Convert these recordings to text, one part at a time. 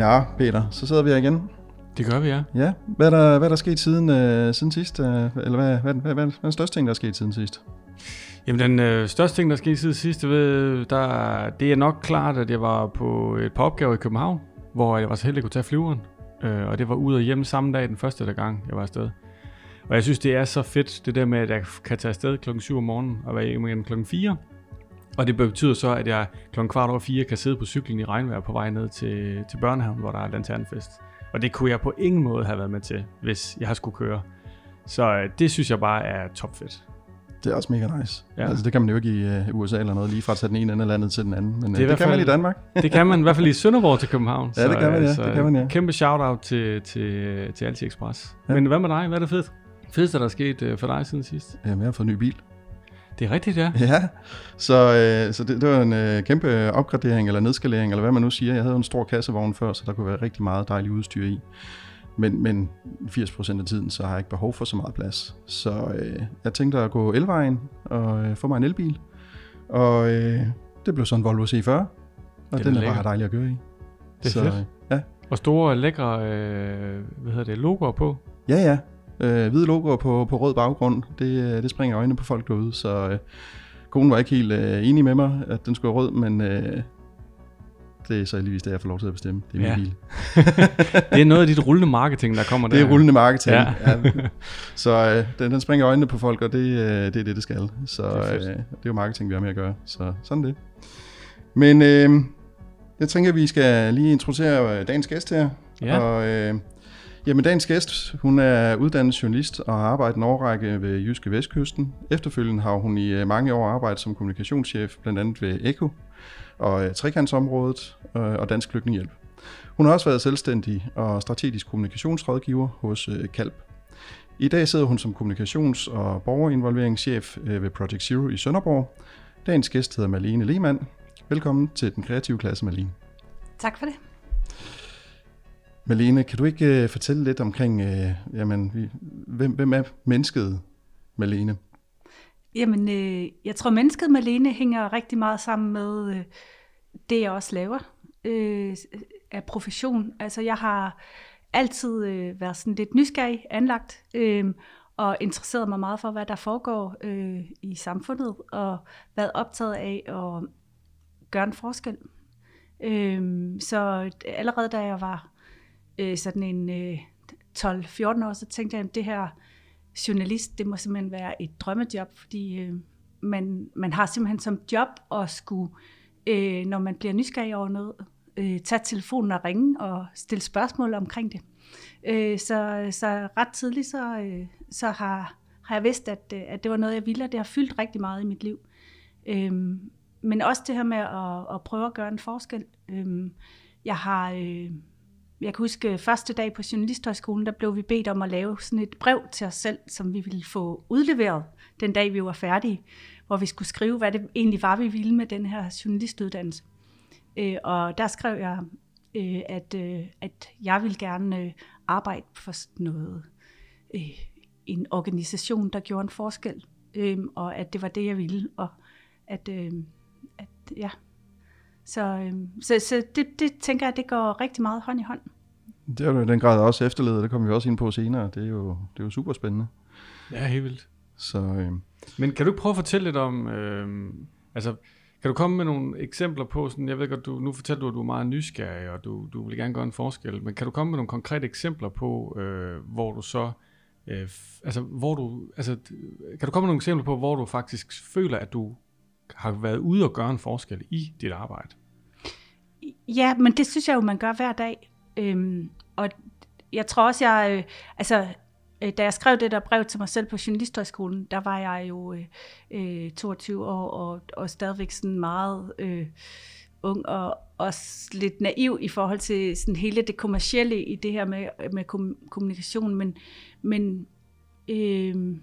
Ja, Peter, så sidder vi her igen. Det gør vi, ja. Ja, hvad er der, hvad er der sket siden, øh, siden sidst? Øh, eller hvad, hvad, hvad, hvad, hvad er den største ting, der er sket siden sidst? Jamen den øh, største ting, der skete siden sidst, ved, der, det er nok klart, at jeg var på et par opgaver i København, hvor jeg var så heldig at kunne tage flyveren. Øh, og det var ud og hjem samme dag, den første der gang, jeg var afsted. Og jeg synes, det er så fedt, det der med, at jeg kan tage afsted klokken 7 om morgenen og være hjemme igen klokken 4. Og det betyder så, at jeg klokken kvart over 4 kan sidde på cyklen i regnvejr på vej ned til, til børnehaven, hvor der er lanternfest. Og det kunne jeg på ingen måde have været med til, hvis jeg har skulle køre. Så øh, det synes jeg bare er topfedt. Det er også mega nice. Ja. Altså, det kan man jo ikke i uh, USA eller noget, lige fra at tage den ene ende af landet til den anden. Men det, det kan man i Danmark. det kan man i hvert fald i Sønderborg til København. Ja, det kan man, ja. Så, det kan man, ja. Kæmpe shout-out til, til, til Alti Express. Ja. Men hvad med dig? Hvad er det fedt? fedeste, der er sket uh, for dig siden sidst? Jamen, jeg har fået en ny bil. Det er rigtigt, ja. Ja, så, øh, så det, det var en øh, kæmpe opgradering eller nedskalering, eller hvad man nu siger. Jeg havde en stor kassevogn før, så der kunne være rigtig meget dejligt udstyr i. Men, men 80% af tiden, så har jeg ikke behov for så meget plads. Så øh, jeg tænkte at gå elvejen og øh, få mig en elbil. Og øh, det blev sådan en Volvo C40, og det den er lækker. bare dejlig at køre i. Det er så, fedt. Ja. Og store, lækre øh, hvad hedder det, logoer på. Ja, ja. Øh, hvide logoer på, på rød baggrund, det, øh, det springer øjnene på folk derude. Så øh, konen var ikke helt øh, enig med mig, at den skulle være rød, men øh, det er så heldigvis det, jeg får lov til at bestemme. Det er min ja. bil. det er noget af dit rullende marketing, der kommer der. Det er rullende marketing, ja. ja. Så øh, den, den springer øjnene på folk, og det, øh, det er det, det skal. Så det er, øh, det er jo marketing, vi har med at gøre. Så sådan det. Men øh, jeg tænker, at vi skal lige introducere øh, dagens gæst her. Ja. Og, øh, jamen, dagens gæst, hun er uddannet journalist og har arbejdet en årrække ved Jyske Vestkysten. Efterfølgende har hun i øh, mange år arbejdet som kommunikationschef, blandt andet ved Eko og øh, trekantsområdet øh, og Dansk Flygtningehjælp. Hun har også været selvstændig og strategisk kommunikationsrådgiver hos Kalb. Kalp. I dag sidder hun som kommunikations- og borgerinvolveringschef ved Project Zero i Sønderborg. Dagens gæst hedder Malene Lehmann. Velkommen til den kreative klasse, Malene. Tak for det. Malene, kan du ikke uh, fortælle lidt omkring, uh, jamen, vi, hvem, hvem er mennesket Malene? Jamen, øh, jeg tror, mennesket Malene hænger rigtig meget sammen med øh, det, jeg også laver øh, af profession. Altså, jeg har altid øh, været sådan lidt nysgerrig, anlagt, øh, og interesseret mig meget for, hvad der foregår øh, i samfundet, og været optaget af at gøre en forskel. Øh, så allerede da jeg var øh, sådan en øh, 12-14 år, så tænkte jeg, at det her journalist, det må simpelthen være et drømmejob, fordi øh, man, man har simpelthen som job at skulle, øh, når man bliver nysgerrig over noget, øh, tage telefonen og ringe og stille spørgsmål omkring det. Øh, så, så ret tidligt så, øh, så har, har jeg vidst, at, øh, at det var noget, jeg ville, og det har fyldt rigtig meget i mit liv. Øh, men også det her med at, at prøve at gøre en forskel. Øh, jeg har... Øh, jeg kan huske øh, første dag på Journalisthøjskolen, der blev vi bedt om at lave sådan et brev til os selv, som vi ville få udleveret den dag, vi var færdige, hvor vi skulle skrive, hvad det egentlig var, vi ville med den her journalistuddannelse. Øh, og der skrev jeg, øh, at, øh, at jeg ville gerne øh, arbejde for noget, øh, en organisation, der gjorde en forskel, og at det var det, jeg ville, og at, at ja, så, øhm, så, så det, det tænker jeg, det går rigtig meget hånd i hånd. Det er jo den grad også efterledet, det kommer vi også ind på senere. Det er jo, det er jo super spændende. Ja, helt vildt. Så, øh... Men kan du prøve at fortælle lidt om, øh, altså kan du komme med nogle eksempler på, sådan, jeg ved godt, du, nu fortæller du, at du er meget nysgerrig, og du, du vil gerne gøre en forskel, men kan du komme med nogle konkrete eksempler på, øh, hvor du så, øh, altså, hvor du, altså, kan du komme med nogle eksempler på, hvor du faktisk føler, at du har været ude og gøre en forskel i dit arbejde? Ja, men det synes jeg jo, man gør hver dag. Øhm, og jeg tror også, jeg... Øh, altså, øh, da jeg skrev det der brev til mig selv på Journalisthøjskolen, der var jeg jo øh, øh 22 år og, og stadigvæk sådan meget øh, ung og også lidt naiv i forhold til sådan hele det kommercielle i det her med, med kommunikation. Men, men øh,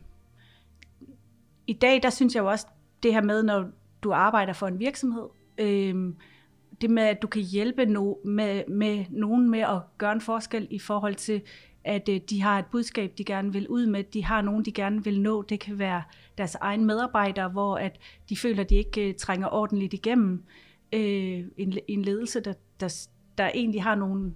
i dag, der synes jeg jo også, det her med, når du arbejder for en virksomhed, øh, det med, at du kan hjælpe no, med, med nogen med at gøre en forskel i forhold til, at øh, de har et budskab, de gerne vil ud med, de har nogen, de gerne vil nå. Det kan være deres egen medarbejdere, hvor at de føler, at de ikke øh, trænger ordentligt igennem. Øh, en, en ledelse, der, der, der egentlig har nogle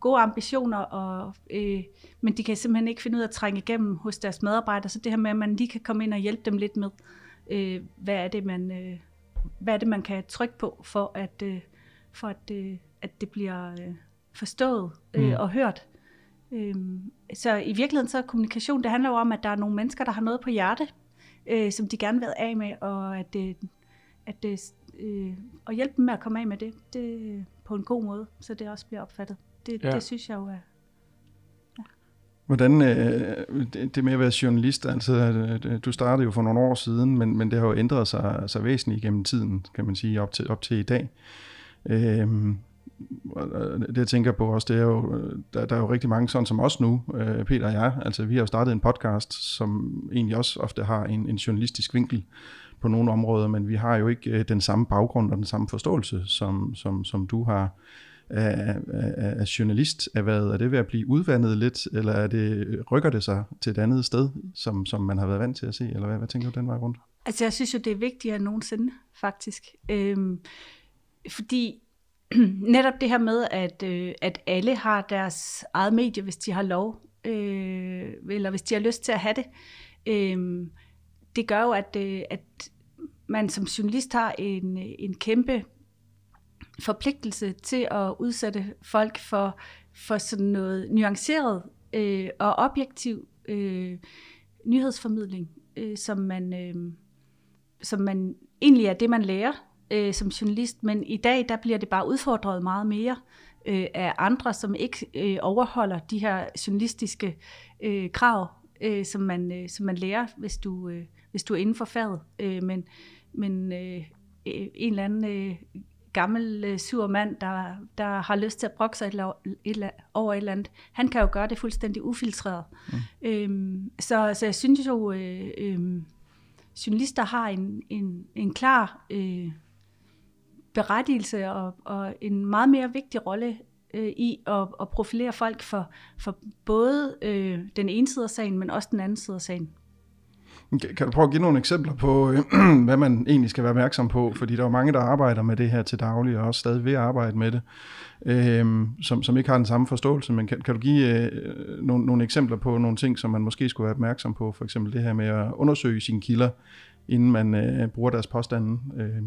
gode ambitioner, og, øh, men de kan simpelthen ikke finde ud af at trænge igennem hos deres medarbejdere. Så det her med, at man lige kan komme ind og hjælpe dem lidt med, øh, hvad, er det, man, øh, hvad er det, man kan trykke på, for at, øh, for at, øh, at det bliver øh, forstået øh, mm. og hørt. Øh, så i virkeligheden så er kommunikation, det handler jo om, at der er nogle mennesker, der har noget på hjerte, øh, som de gerne vil af med, og at, det, at det, øh, og hjælpe dem med at komme af med det, det på en god måde, så det også bliver opfattet. Det, ja. det synes jeg jo er... Hvordan øh, det, det med at være journalist, altså øh, du startede jo for nogle år siden, men, men det har jo ændret sig, sig væsentligt gennem tiden, kan man sige, op til, op til i dag. Øh, det jeg tænker på også, det er jo, der, der er jo rigtig mange sådan som os nu, øh, Peter og jeg, altså vi har jo startet en podcast, som egentlig også ofte har en, en journalistisk vinkel på nogle områder, men vi har jo ikke øh, den samme baggrund og den samme forståelse, som, som, som du har af, af, af journalist Er det ved at blive udvandet lidt, eller er det, rykker det sig til et andet sted, som, som man har været vant til at se, eller hvad, hvad tænker du den vej rundt? Altså jeg synes jo, det er vigtigere end nogensinde, faktisk. Øhm, fordi netop det her med, at, øh, at alle har deres eget medie, hvis de har lov, øh, eller hvis de har lyst til at have det, øh, det gør jo, at, øh, at man som journalist har en, en kæmpe forpligtelse til at udsætte folk for, for sådan noget nuanceret øh, og objektiv øh, nyhedsformidling, øh, som, man, øh, som man egentlig er det, man lærer øh, som journalist, men i dag der bliver det bare udfordret meget mere øh, af andre, som ikke øh, overholder de her journalistiske øh, krav, øh, som, man, øh, som man lærer, hvis du, øh, hvis du er inden for faget. Øh, men men øh, øh en eller anden øh, gammel øh, sur mand, der, der har lyst til at brokke sig et, et, over et eller andet, han kan jo gøre det fuldstændig ufiltreret. Mm. Øhm, så, så jeg synes jo, øh, øh, journalister har en, en, en klar øh, berettigelse og, og en meget mere vigtig rolle øh, i at, at profilere folk for, for både øh, den ene side af sagen, men også den anden side af sagen. Kan du prøve at give nogle eksempler på, øh, hvad man egentlig skal være opmærksom på? Fordi der er mange, der arbejder med det her til daglig, og også stadig ved at arbejde med det, øh, som, som ikke har den samme forståelse. Men kan, kan du give øh, nogle, nogle eksempler på nogle ting, som man måske skulle være opmærksom på? For eksempel det her med at undersøge sine kilder, inden man øh, bruger deres påstande. Øh.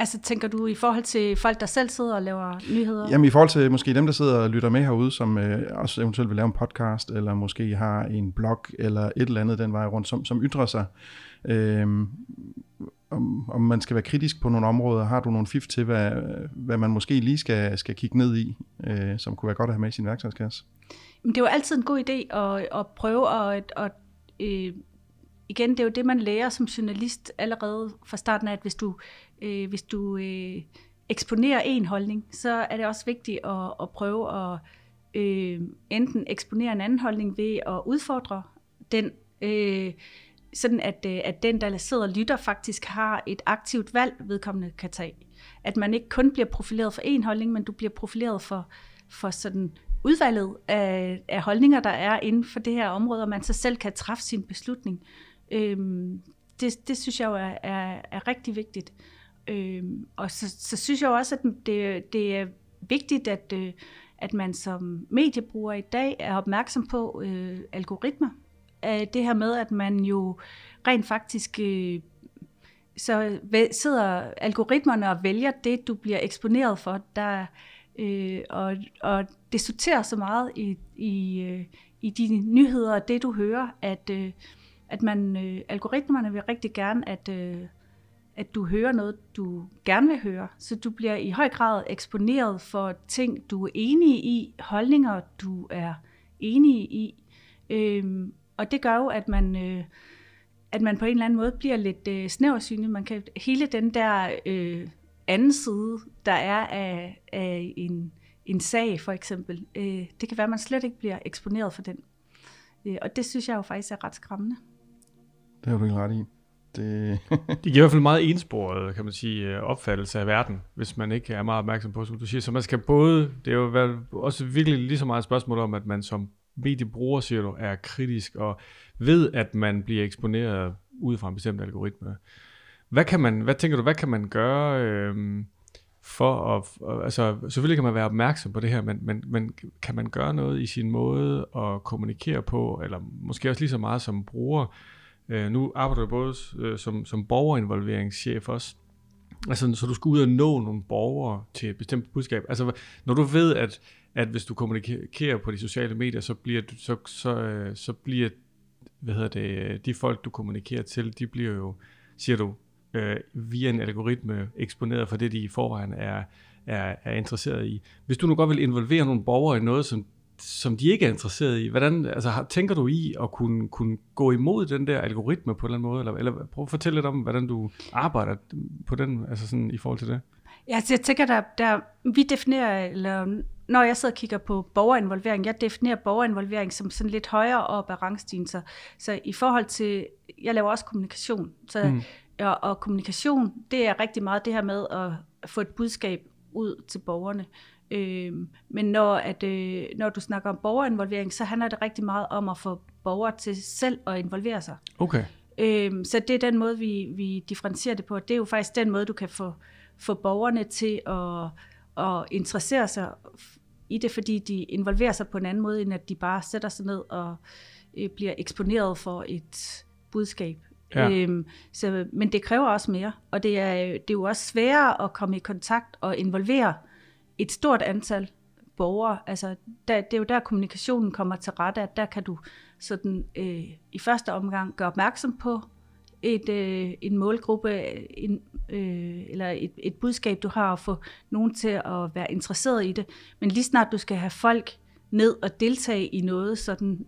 Altså tænker du i forhold til folk, der selv sidder og laver nyheder? Jamen i forhold til måske dem, der sidder og lytter med herude, som øh, også eventuelt vil lave en podcast, eller måske har en blog, eller et eller andet den vej rundt, som, som ytrer sig. Øh, om, om man skal være kritisk på nogle områder, har du nogle fif til, hvad, hvad man måske lige skal, skal kigge ned i, øh, som kunne være godt at have med i sin værktøjskasse? Det er jo altid en god idé at, at prøve at, at, at øh, igen, det er jo det, man lærer som journalist allerede fra starten af, at hvis du, øh, hvis du øh, eksponerer en holdning, så er det også vigtigt at, at prøve at øh, enten eksponere en anden holdning ved at udfordre den, øh, sådan at, øh, at den, der sidder og lytter, faktisk har et aktivt valg, vedkommende kan tage. At man ikke kun bliver profileret for en holdning, men du bliver profileret for, for sådan udvalget af, af holdninger, der er inden for det her område, og man så selv kan træffe sin beslutning. Øhm, det, det synes jeg jo er, er, er rigtig vigtigt. Øh, og så, så synes jeg også, at det, det er vigtigt, at, øh, at man som mediebruger i dag er opmærksom på øh, algoritmer. Øh, det her med, at man jo rent faktisk øh, så sidder algoritmerne og vælger det, du bliver eksponeret for. Der, øh, og, og det sorterer så meget i, i, øh, i de nyheder og det, du hører, at... Øh, at man, øh, algoritmerne vil rigtig gerne, at, øh, at du hører noget, du gerne vil høre. Så du bliver i høj grad eksponeret for ting, du er enig i, holdninger, du er enig i. Øhm, og det gør jo, at man, øh, at man på en eller anden måde bliver lidt øh, snæversynet. Man kan, hele den der øh, anden side, der er af, af en, en sag for eksempel, øh, det kan være, at man slet ikke bliver eksponeret for den. Øh, og det synes jeg jo faktisk er ret skræmmende. Det har du ikke ret i. Det... det giver i hvert fald meget ensporet, kan man sige, øh, opfattelse af verden, hvis man ikke er meget opmærksom på, som du siger. Så man skal både, det er jo også virkelig lige så meget et spørgsmål om, at man som mediebruger, siger du, er kritisk og ved, at man bliver eksponeret ud fra en bestemt algoritme. Hvad, kan man, hvad tænker du, hvad kan man gøre, øh, for at, altså selvfølgelig kan man være opmærksom på det her, men, men, men kan man gøre noget i sin måde at kommunikere på, eller måske også lige så meget som bruger. Øh, nu arbejder du både øh, som, som borgerinvolveringschef også, altså så du skal ud og nå nogle borgere til et bestemt budskab. Altså når du ved, at, at hvis du kommunikerer på de sociale medier, så bliver, du, så, så, øh, så bliver hvad hedder det, øh, de folk, du kommunikerer til, de bliver jo, siger du, øh, via en algoritme eksponeret for det, de i forvejen er, er, er interesseret i. Hvis du nu godt vil involvere nogle borgere i noget, som, som de ikke er interesseret i, hvordan, altså, tænker du i at kunne, kunne gå imod den der algoritme på en eller anden måde? Eller, eller prøv at fortælle lidt om, hvordan du arbejder på den, altså sådan i forhold til det. Ja, altså jeg tænker, der, der, vi definerer, eller når jeg sidder og kigger på borgerinvolvering, jeg definerer borgerinvolvering som sådan lidt højere op ad rangstigen. Så, så i forhold til, jeg laver også kommunikation, så mm og, og kommunikation, det er rigtig meget det her med at få et budskab ud til borgerne. Øh, men når, at, øh, når du snakker om borgerinvolvering, så handler det rigtig meget om at få borgere til selv at involvere sig. Okay. Øh, så det er den måde, vi, vi differentierer det på. Det er jo faktisk den måde, du kan få, få borgerne til at, at interessere sig i det, fordi de involverer sig på en anden måde, end at de bare sætter sig ned og øh, bliver eksponeret for et budskab. Ja. Øhm, så, men det kræver også mere, og det er, det er jo også sværere at komme i kontakt og involvere et stort antal borgere. Altså, der, det er jo der, kommunikationen kommer til rette, at der kan du sådan, øh, i første omgang gøre opmærksom på et, øh, en målgruppe, en, øh, eller et, et budskab, du har, og få nogen til at være interesseret i det. Men lige snart du skal have folk ned og deltage i noget, sådan,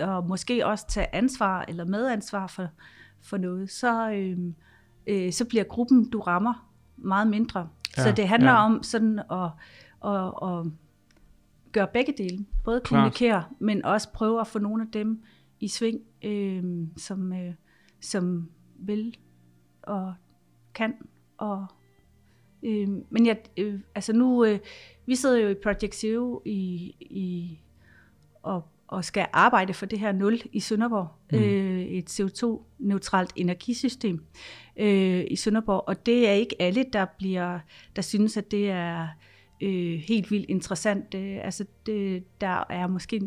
og måske også tage ansvar eller medansvar for, for noget, så, øh, øh, så bliver gruppen, du rammer, meget mindre. Ja, så det handler ja. om sådan at, at, at gøre begge dele. Både Klart. kommunikere, men også prøve at få nogle af dem i sving, øh, som, øh, som vil og kan. Og, øh, men jeg, øh, altså nu, øh, vi sidder jo i Project Zero i, i, og og skal arbejde for det her nul i Sønderborg, mm. øh, et CO2-neutralt energisystem øh, i Sønderborg. Og det er ikke alle, der bliver, der synes, at det er øh, helt vildt interessant. Øh, altså, det, der er måske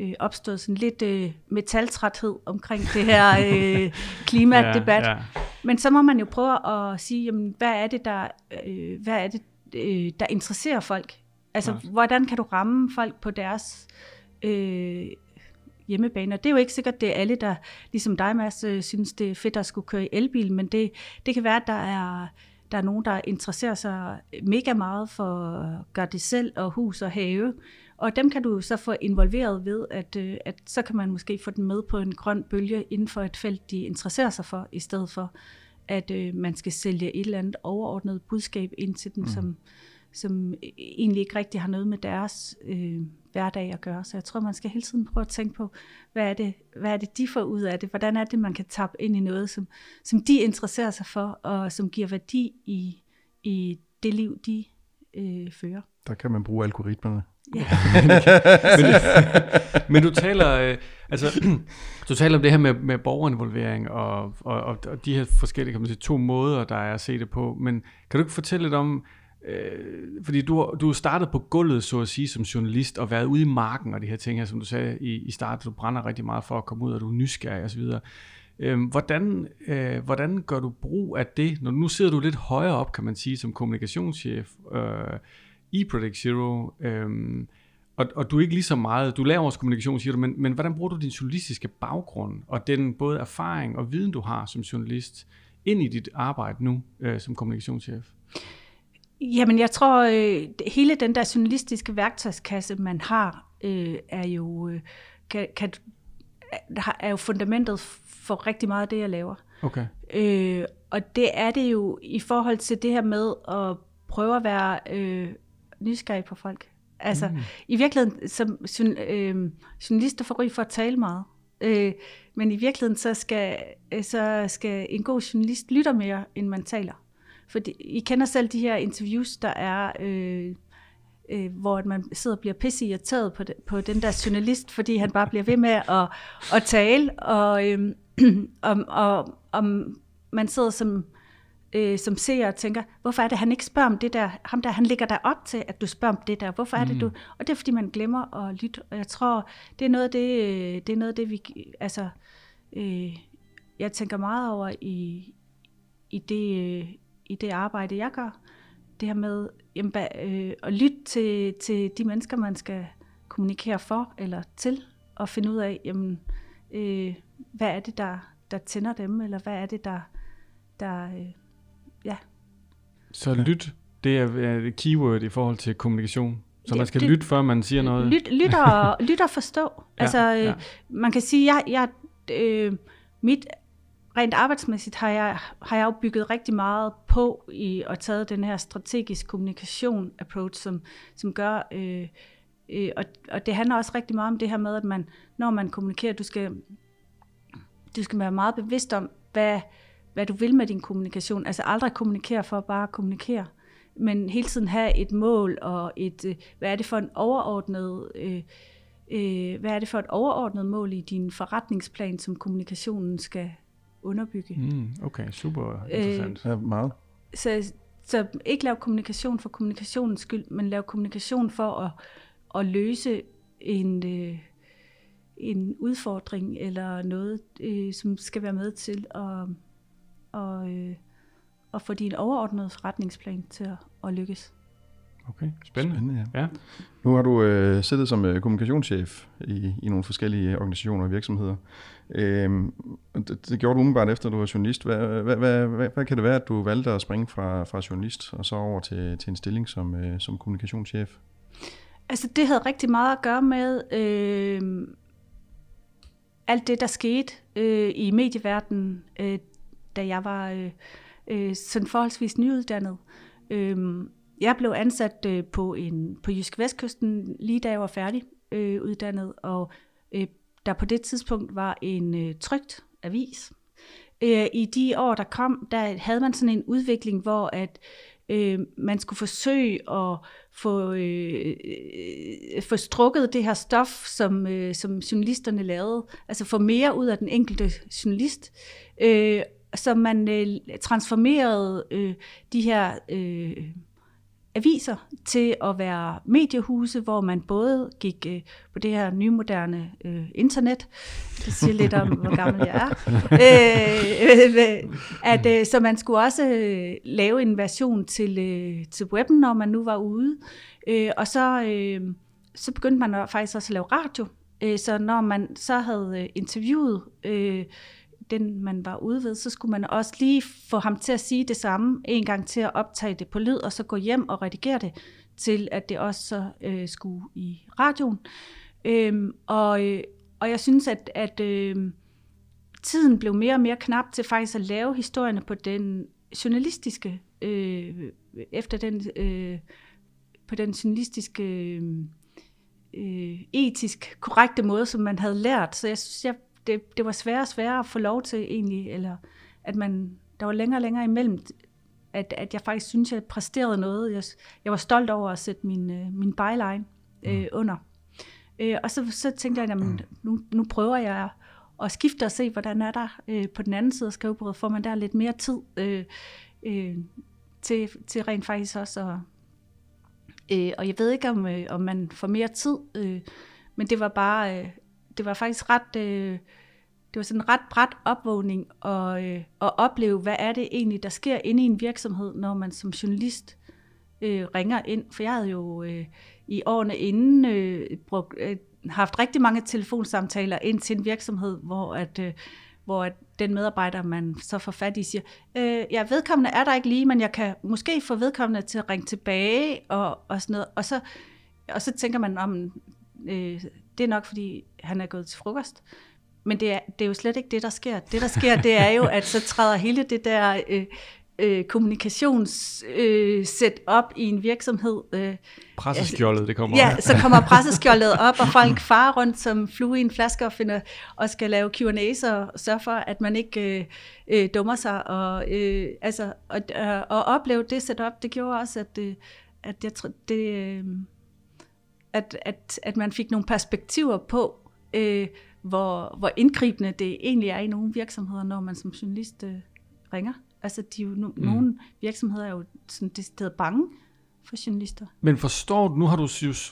øh, opstået sådan lidt øh, metaltræthed omkring det her øh, klimadebat. ja, ja. Men så må man jo prøve at sige, jamen, hvad er det, der, øh, hvad er det, øh, der interesserer folk? Altså, ja. hvordan kan du ramme folk på deres øh, hjemmebane. Og det er jo ikke sikkert, det er alle, der ligesom dig, Mads, øh, synes, det er fedt at skulle køre i elbil, men det, det kan være, at der er, der er nogen, der interesserer sig mega meget for at gøre det selv og hus og have. Og dem kan du så få involveret ved, at, øh, at så kan man måske få dem med på en grøn bølge inden for et felt, de interesserer sig for, i stedet for, at øh, man skal sælge et eller andet overordnet budskab ind til dem, mm. som, som egentlig ikke rigtig har noget med deres øh, hverdag at gøre. Så jeg tror, man skal hele tiden prøve at tænke på, hvad er det, hvad er det de får ud af det? Hvordan er det, man kan tappe ind i noget, som, som de interesserer sig for, og som giver værdi i, i det liv, de øh, fører? Der kan man bruge algoritmerne. Ja. men, men du taler øh, altså du taler om det her med, med borgerinvolvering og, og, og, og de her forskellige kan man sige, to måder der er at se det på. Men kan du ikke fortælle lidt om Øh, fordi du, du startede på gulvet, så at sige, som journalist, og været ude i marken og de her ting her, som du sagde i, i starten, du brænder rigtig meget for at komme ud, og du er nysgerrig osv. Øh, hvordan, øh, hvordan gør du brug af det, når nu sidder du lidt højere op, kan man sige, som kommunikationschef øh, i Project Zero, øh, og, og du er ikke lige så meget, du laver også kommunikation, siger du, men, men hvordan bruger du din journalistiske baggrund, og den både erfaring og viden, du har som journalist, ind i dit arbejde nu øh, som kommunikationschef? Jamen, jeg tror, øh, hele den der journalistiske værktøjskasse, man har, øh, er jo øh, kan, kan, er jo fundamentet for rigtig meget af det, jeg laver. Okay. Øh, og det er det jo i forhold til det her med at prøve at være øh, nysgerrig på folk. Altså, mm. i virkeligheden, som øh, journalister får ry for at tale meget. Øh, men i virkeligheden, så skal, øh, så skal en god journalist lytte mere, end man taler. Fordi I kender selv de her interviews, der er, øh, øh, hvor man sidder og bliver pisse irriteret på, de, på den der journalist, fordi han bare bliver ved med at, at tale, og, øh, om, og om man sidder som øh, som ser og tænker, hvorfor er det, han ikke spørger om det der, ham der, han ligger der op til, at du spørger om det der, hvorfor er det Mm. du, og det er fordi, man glemmer at lytte, og jeg tror, det er noget af det, øh, det, er noget af det vi, altså, øh, jeg tænker meget over i, i, det, øh, i det arbejde, jeg gør, det her med jamen, øh, at lytte til, til de mennesker, man skal kommunikere for eller til, og finde ud af, jamen, øh, hvad er det, der, der tænder dem, eller hvad er det, der, der øh, ja. Så lyt, det er øh, et keyword i forhold til kommunikation. Så man skal det- lytte, før man siger noget. Lyt, lyt, og, lyt og forstå. Ja, altså, øh, ja. man kan sige, jeg, jeg, øh, mit rent arbejdsmæssigt har jeg, har jeg jo bygget rigtig meget på i at tage den her strategisk kommunikation approach, som, som gør, øh, øh, og, og det handler også rigtig meget om det her med, at man, når man kommunikerer, du skal, du skal være meget bevidst om, hvad, hvad du vil med din kommunikation. Altså aldrig kommunikere for bare at kommunikere, men hele tiden have et mål og et, øh, hvad er det for en overordnet, øh, øh, hvad er det for et overordnet mål i din forretningsplan, som kommunikationen skal underbygge. Mm, okay, super interessant. Ja, meget. Så, så ikke lave kommunikation for kommunikationens skyld, men lave kommunikation for at, at løse en, øh, en udfordring eller noget, øh, som skal være med til at, og, øh, at få din overordnede forretningsplan til at, at lykkes. Okay, spændende. Spændende, ja. Ja. Nu har du øh, siddet som øh, kommunikationschef i, i nogle forskellige organisationer og virksomheder. Øhm, det, det gjorde du umiddelbart efter, du var journalist. Hvad, hvad, hvad, hvad, hvad kan det være, at du valgte at springe fra, fra journalist og så over til, til en stilling som, øh, som kommunikationschef? Altså det havde rigtig meget at gøre med øh, alt det, der skete øh, i medieverdenen, øh, da jeg var øh, øh, sådan forholdsvis nyuddannet. Øh, jeg blev ansat øh, på en på Jysk Vestkysten lige da jeg var færdig øh, uddannet, og øh, der på det tidspunkt var en øh, trygt avis. Øh, I de år, der kom, der havde man sådan en udvikling, hvor at øh, man skulle forsøge at få, øh, øh, få strukket det her stof, som, øh, som journalisterne lavede, altså få mere ud af den enkelte journalist, øh, så man øh, transformerede øh, de her øh, aviser til at være mediehuse, hvor man både gik øh, på det her nymoderne øh, internet, det siger lidt om, hvor gammel jeg er, øh, øh, at, øh, så man skulle også øh, lave en version til, øh, til webben, når man nu var ude, øh, og så, øh, så begyndte man faktisk også at lave radio, øh, så når man så havde øh, interviewet øh, den, man var ude ved, så skulle man også lige få ham til at sige det samme en gang til at optage det på lyd, og så gå hjem og redigere det, til at det også så, øh, skulle i radioen. Øhm, og, øh, og jeg synes, at, at øh, tiden blev mere og mere knap til faktisk at lave historierne på den journalistiske, øh, efter den, øh, på den journalistiske, øh, øh etisk korrekte måde, som man havde lært. Så jeg synes, jeg, det, det var sværere og sværere at få lov til egentlig, eller at man, der var længere og længere imellem, at, at jeg faktisk synes, jeg præsterede noget. Jeg, jeg var stolt over at sætte min, øh, min byline øh, under. Øh, og så, så tænkte jeg, jamen, nu, nu prøver jeg at skifte og se, hvordan er der øh, på den anden side af skrivebordet, får man der lidt mere tid øh, øh, til, til rent faktisk også at, øh, og jeg ved ikke, om, øh, om man får mere tid, øh, men det var bare, øh, det var faktisk ret, øh, det var sådan en ret bræt opvågning at, øh, at opleve, hvad er det egentlig, der sker inde i en virksomhed, når man som journalist øh, ringer ind. For jeg havde jo øh, i årene inden øh, brugt, øh, haft rigtig mange telefonsamtaler ind til en virksomhed, hvor at, øh, hvor at den medarbejder, man så får fat i, siger, øh, ja, vedkommende er der ikke lige, men jeg kan måske få vedkommende til at ringe tilbage, og, og sådan noget. Og så, og så tænker man om, øh, det er nok, fordi han er gået til frokost. Men det er, det er jo slet ikke det, der sker. Det, der sker, det er jo, at så træder hele det der øh, øh, kommunikations øh, op i en virksomhed. Øh, Presseskjoldet, det kommer Ja, så kommer presseskjoldet op, og folk farer rundt som flue i en flaske og, finder, og skal lave Q&A's og sørge for, at man ikke øh, øh, dummer sig. Og, øh, altså, og, øh, og opleve det setup, det gjorde også, at, øh, at, jeg, tror, det, øh, at, at, at man fik nogle perspektiver på, øh, hvor, hvor indgribende det egentlig er i nogle virksomheder, når man som journalist øh, ringer Altså, de er jo, no, mm. nogle virksomheder er jo sådan decideret bange for journalister. Men forstår du, nu har du,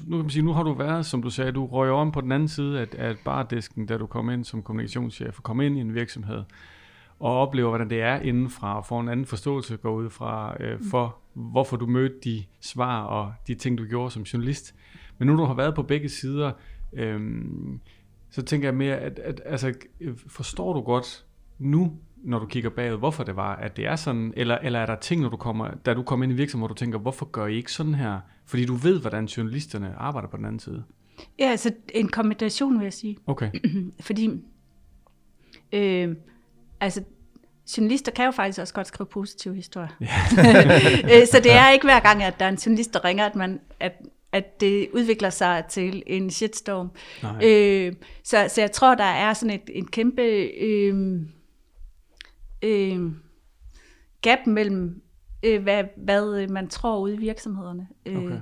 nu kan man sige, nu har du været, som du sagde, du røg om på den anden side af, af bardisken, da du kom ind som kommunikationschef, og kom ind i en virksomhed, og oplever, hvordan det er indenfra, og får en anden forståelse gå ud fra, øh, mm. for hvorfor du mødte de svar og de ting, du gjorde som journalist. Men nu du har været på begge sider, øh, så tænker jeg mere, at, at altså, forstår du godt nu, når du kigger bagud, hvorfor det var, at det er sådan, eller, eller er der ting, når du kommer, da du kommer ind i virksomheden, hvor du tænker, hvorfor gør I ikke sådan her? Fordi du ved, hvordan journalisterne arbejder på den anden side. Ja, altså en kombination, vil jeg sige. Okay. Fordi, øh, altså, journalister kan jo faktisk også godt skrive positive historier. Ja. Øh, så det er ikke hver gang, at der er en journalist, der ringer, at, man, at, at det udvikler sig til en shitstorm. Øh, så, så jeg tror, der er sådan et, en kæmpe øh, øh, gap mellem, øh, hvad, hvad man tror ude i virksomhederne, øh, okay.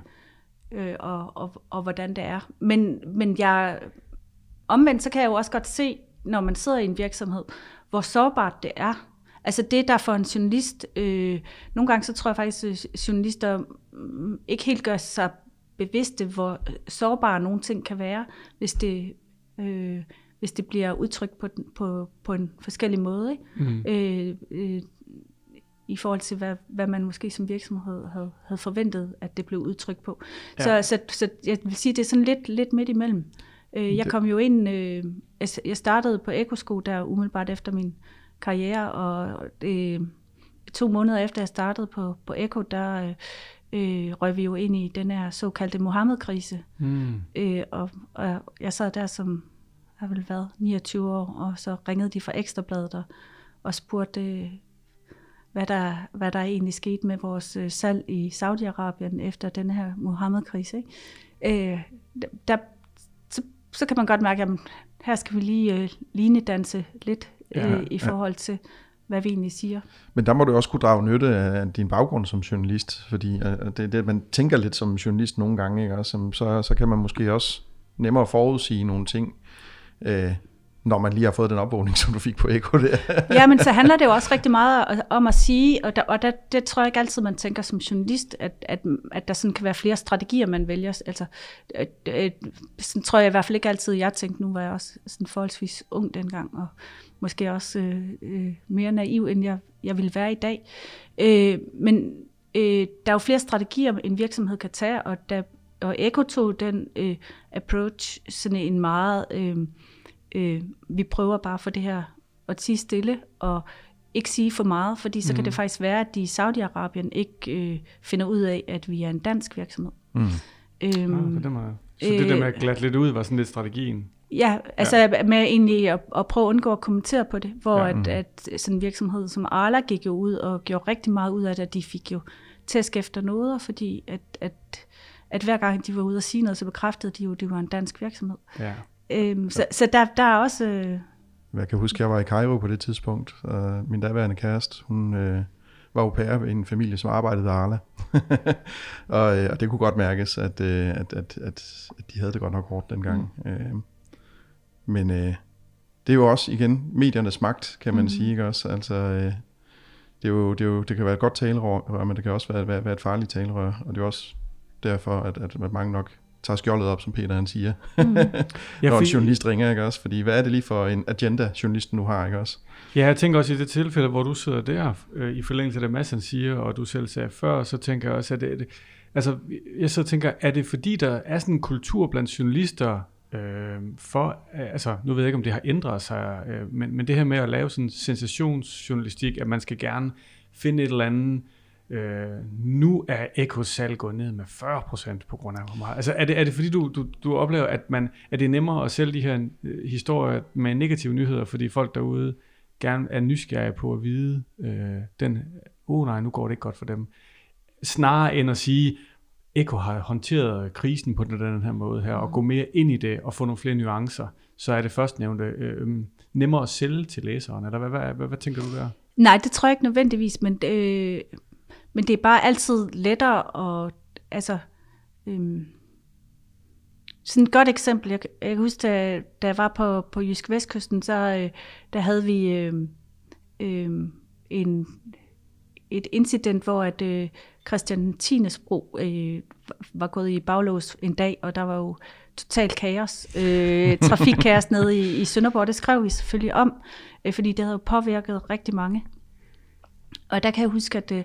øh, og, og, og hvordan det er. Men, men jeg, omvendt, så kan jeg jo også godt se, når man sidder i en virksomhed, hvor sårbart det er. Altså det, der for en journalist, øh, nogle gange så tror jeg faktisk, at journalister mm, ikke helt gør sig bevidste, hvor sårbare nogle ting kan være, hvis det, øh, hvis det bliver udtrykt på, på, på en forskellig måde. Ikke? Mm. Øh, øh, i forhold til, hvad, hvad man måske som virksomhed havde, havde forventet, at det blev udtrykt på. Ja. Så, så, så jeg vil sige, det er sådan lidt, lidt midt imellem. Øh, jeg kom jo ind, øh, jeg startede på Ekosko der umiddelbart efter min karriere, og øh, to måneder efter jeg startede på, på Eko, der øh, røg vi jo ind i den her såkaldte Mohammed-krise. Mm. Øh, og, og jeg sad der som, har vel været 29 år, og så ringede de fra Ekstrabladet og, og spurgte, øh, hvad der, hvad der egentlig skete med vores øh, salg i Saudi-Arabien efter den her Mohammed-krise. Ikke? Øh, der, så, så kan man godt mærke, at her skal vi lige øh, linedanse lidt ja, øh, i forhold ja hvad vi egentlig siger. Men der må du også kunne drage nytte af din baggrund som journalist, fordi øh, øh, det, det, man tænker lidt som journalist nogle gange, ikke? Så, så, så kan man måske også nemmere forudsige nogle ting, øh, når man lige har fået den opvågning, som du fik på Eko der. ja, men så handler det jo også rigtig meget om at sige, og, der, og der, det tror jeg ikke altid, man tænker som journalist, at, at, at der sådan kan være flere strategier, man vælger. Altså, at, at, sådan tror jeg i hvert fald ikke altid, jeg tænkte, nu var jeg også sådan forholdsvis ung dengang, og måske også øh, øh, mere naiv, end jeg, jeg ville være i dag. Øh, men øh, der er jo flere strategier, en virksomhed kan tage, og, der, og Eko tog den øh, approach, sådan en meget, øh, øh, vi prøver bare for det her at sige stille, og ikke sige for meget, fordi så mm. kan det faktisk være, at de i Saudi-Arabien ikke øh, finder ud af, at vi er en dansk virksomhed. Mm. Øhm, ah, det så det der med at glatte lidt ud, var sådan lidt strategien? Ja, altså ja. med egentlig at, at prøve at undgå at kommentere på det, hvor ja, mm. at, at sådan en virksomhed som Arla gik jo ud og gjorde rigtig meget ud af det, at de fik jo tæsk efter noget, fordi at, at, at hver gang de var ude og sige noget, så bekræftede de jo, at det var en dansk virksomhed. Ja. Øhm, så, så der, der er også... Øh... Jeg kan huske, jeg var i Cairo på det tidspunkt, og min daværende kæreste, hun øh, var au pair i en familie, som arbejdede i Arla. og, øh, og det kunne godt mærkes, at, øh, at, at, at, at de havde det godt nok hårdt dengang. Mm. Øh, men øh, det er jo også igen mediernes magt, kan man mm. sige, ikke også? Altså, øh, det, er jo, det, er jo, det kan være et godt talerør, men det kan også være, være, være et farligt talerør, og det er også derfor, at, at mange nok tager skjoldet op, som Peter han siger, mm. når en journalist ringer, ikke også? Fordi hvad er det lige for en agenda, journalisten nu har, ikke også? Ja, jeg tænker også i det tilfælde, hvor du sidder der, øh, i forlængelse af det, Mads han siger, og du selv sagde før, så tænker jeg også, at det, det altså, jeg så tænker, er det fordi, der er sådan en kultur blandt journalister, øh, for, øh, altså nu ved jeg ikke, om det har ændret sig, øh, men, men det her med at lave sådan sensationsjournalistik, at man skal gerne finde et eller andet, øh, nu er Ekos salg gået ned med 40% på grund af hvor meget. Altså er det, er det fordi du, du, du oplever, at man, er det nemmere at sælge de her øh, historier med negative nyheder, fordi folk derude gerne er nysgerrige på at vide, øh, den, oh nej, nu går det ikke godt for dem, snarere end at sige, Eko har håndteret krisen på den, den her måde her, og gå mere ind i det og få nogle flere nuancer, så er det først nævnte øh, nemmere at sælge til læseren. Eller hvad, hvad, hvad, hvad tænker du der? Nej, det tror jeg ikke nødvendigvis, men, øh, men det er bare altid lettere at, altså, øh, sådan et godt eksempel, jeg, jeg kan huske, da, da jeg var på, på Jysk Vestkysten, så øh, der havde vi øh, øh, en et incident, hvor at øh, Christian Tines bro øh, var gået i baglås en dag, og der var jo totalt kaos, øh, trafikkaos nede i, i Sønderborg. Det skrev vi selvfølgelig om, øh, fordi det havde påvirket rigtig mange. Og der kan jeg huske, at, øh,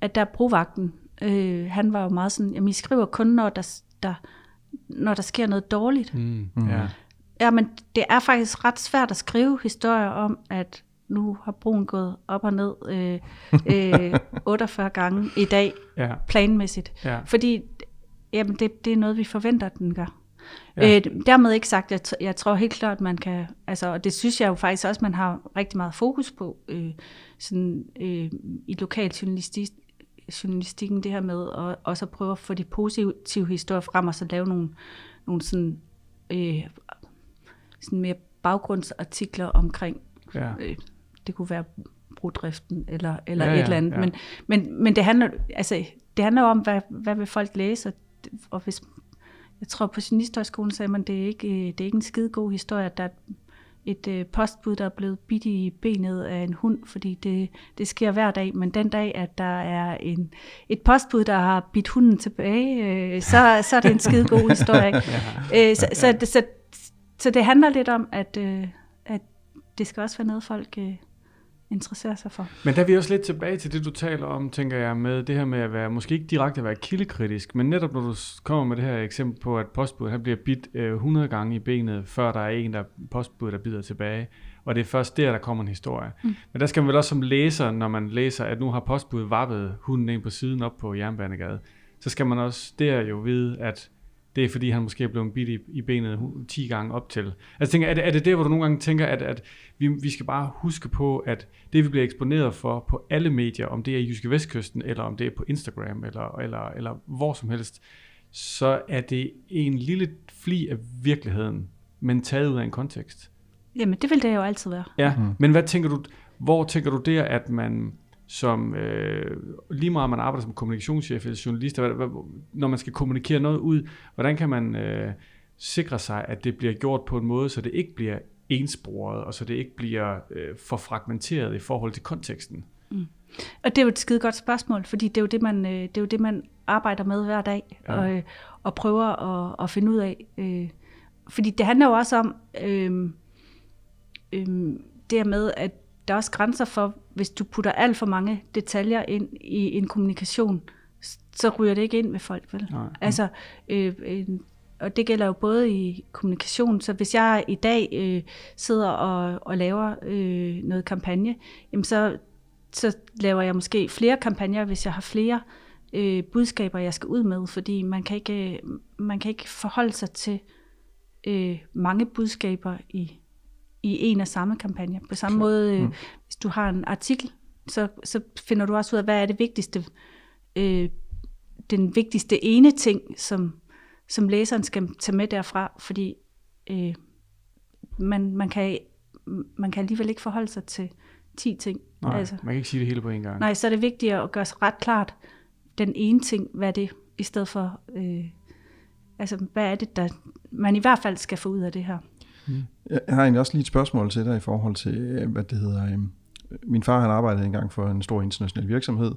at der brovagten, øh, han var jo meget sådan, jamen I skriver kun, når der, der, når der sker noget dårligt. Mm. Mm. Ja. ja, men det er faktisk ret svært at skrive historier om, at nu har broen gået op og ned øh, øh, 48 gange i dag, ja. planmæssigt. Ja. Fordi jamen, det, det er noget, vi forventer, at den gør. Ja. Øh, dermed ikke sagt, at jeg tror helt klart, at man kan, altså, og det synes jeg jo faktisk også, man har rigtig meget fokus på, øh, sådan, øh, i lokal journalistik, journalistikken, det her med at også at prøve at få de positive historier frem, og så lave nogle, nogle sådan, øh, sådan mere baggrundsartikler omkring, ja. øh, det kunne være brudriften eller, eller ja, ja, et eller andet, ja. men, men, men det handler, altså, det handler om, hvad, hvad vil folk læse, og hvis jeg tror på Journalisthøjskolen sagde man, det er ikke, øh, det er ikke en skide god historie, at der er et øh, postbud, der er blevet bidt i benet af en hund, fordi det, det sker hver dag, men den dag, at der er en, et postbud, der har bidt hunden tilbage, øh, så, så er det en skide god historie. Ja. øh, så, så, så, så, så det handler lidt om, at, øh, at det skal også være noget, folk øh, interesserer sig for. Men der er vi også lidt tilbage til det, du taler om, tænker jeg, med det her med at være, måske ikke direkte at være kildekritisk, men netop når du kommer med det her eksempel på, at postbuddet han bliver bidt øh, 100 gange i benet, før der er en, der postbuddet, der bider tilbage. Og det er først der, der kommer en historie. Mm. Men der skal man vel også som læser, når man læser, at nu har postbuddet vappet hunden ind på siden op på Jernbanegade, så skal man også der jo vide, at det er fordi, han måske er blevet bidt i, i benet 10 gange op til. Altså tænker, er det, er det der, hvor du nogle gange tænker, at, at vi, vi skal bare huske på, at det vi bliver eksponeret for på alle medier, om det er i Jyske Vestkysten, eller om det er på Instagram, eller, eller, eller hvor som helst, så er det en lille fli af virkeligheden, men taget ud af en kontekst. Jamen, det vil det jo altid være. Ja, mm. men hvad tænker du, hvor tænker du der, at man som øh, lige meget man arbejder som kommunikationschef eller journalist, når man skal kommunikere noget ud, hvordan kan man øh, sikre sig, at det bliver gjort på en måde, så det ikke bliver ensporet, og så det ikke bliver øh, for fragmenteret i forhold til konteksten? Mm. Og det er jo et skide godt spørgsmål, fordi det er jo det, man, øh, det, er jo det, man arbejder med hver dag, ja. og, øh, og prøver at, at finde ud af. Øh, fordi det handler jo også om øh, øh, det med, at der er også grænser for, hvis du putter alt for mange detaljer ind i en kommunikation, så ryger det ikke ind med folk, vel? Nej. Altså, øh, øh, og det gælder jo både i kommunikation, så hvis jeg i dag øh, sidder og, og laver øh, noget kampagne, jamen så, så laver jeg måske flere kampagner, hvis jeg har flere øh, budskaber, jeg skal ud med, fordi man kan ikke, man kan ikke forholde sig til øh, mange budskaber i i en og samme kampagne. På samme Klar. måde, øh, mm. hvis du har en artikel, så, så finder du også ud af, hvad er det vigtigste, øh, den vigtigste ene ting, som, som læseren skal tage med derfra, fordi øh, man, man, kan, man kan alligevel ikke forholde sig til 10 ting. Nej, altså, man kan ikke sige det hele på en gang. Nej, så er det vigtigt at gøre sig ret klart, den ene ting, hvad er det, i stedet for, øh, altså hvad er det, der man i hvert fald skal få ud af det her. Mm. Jeg har egentlig også lige et spørgsmål til dig i forhold til, øh, hvad det hedder. Øh, min far han arbejdede engang for en stor international virksomhed,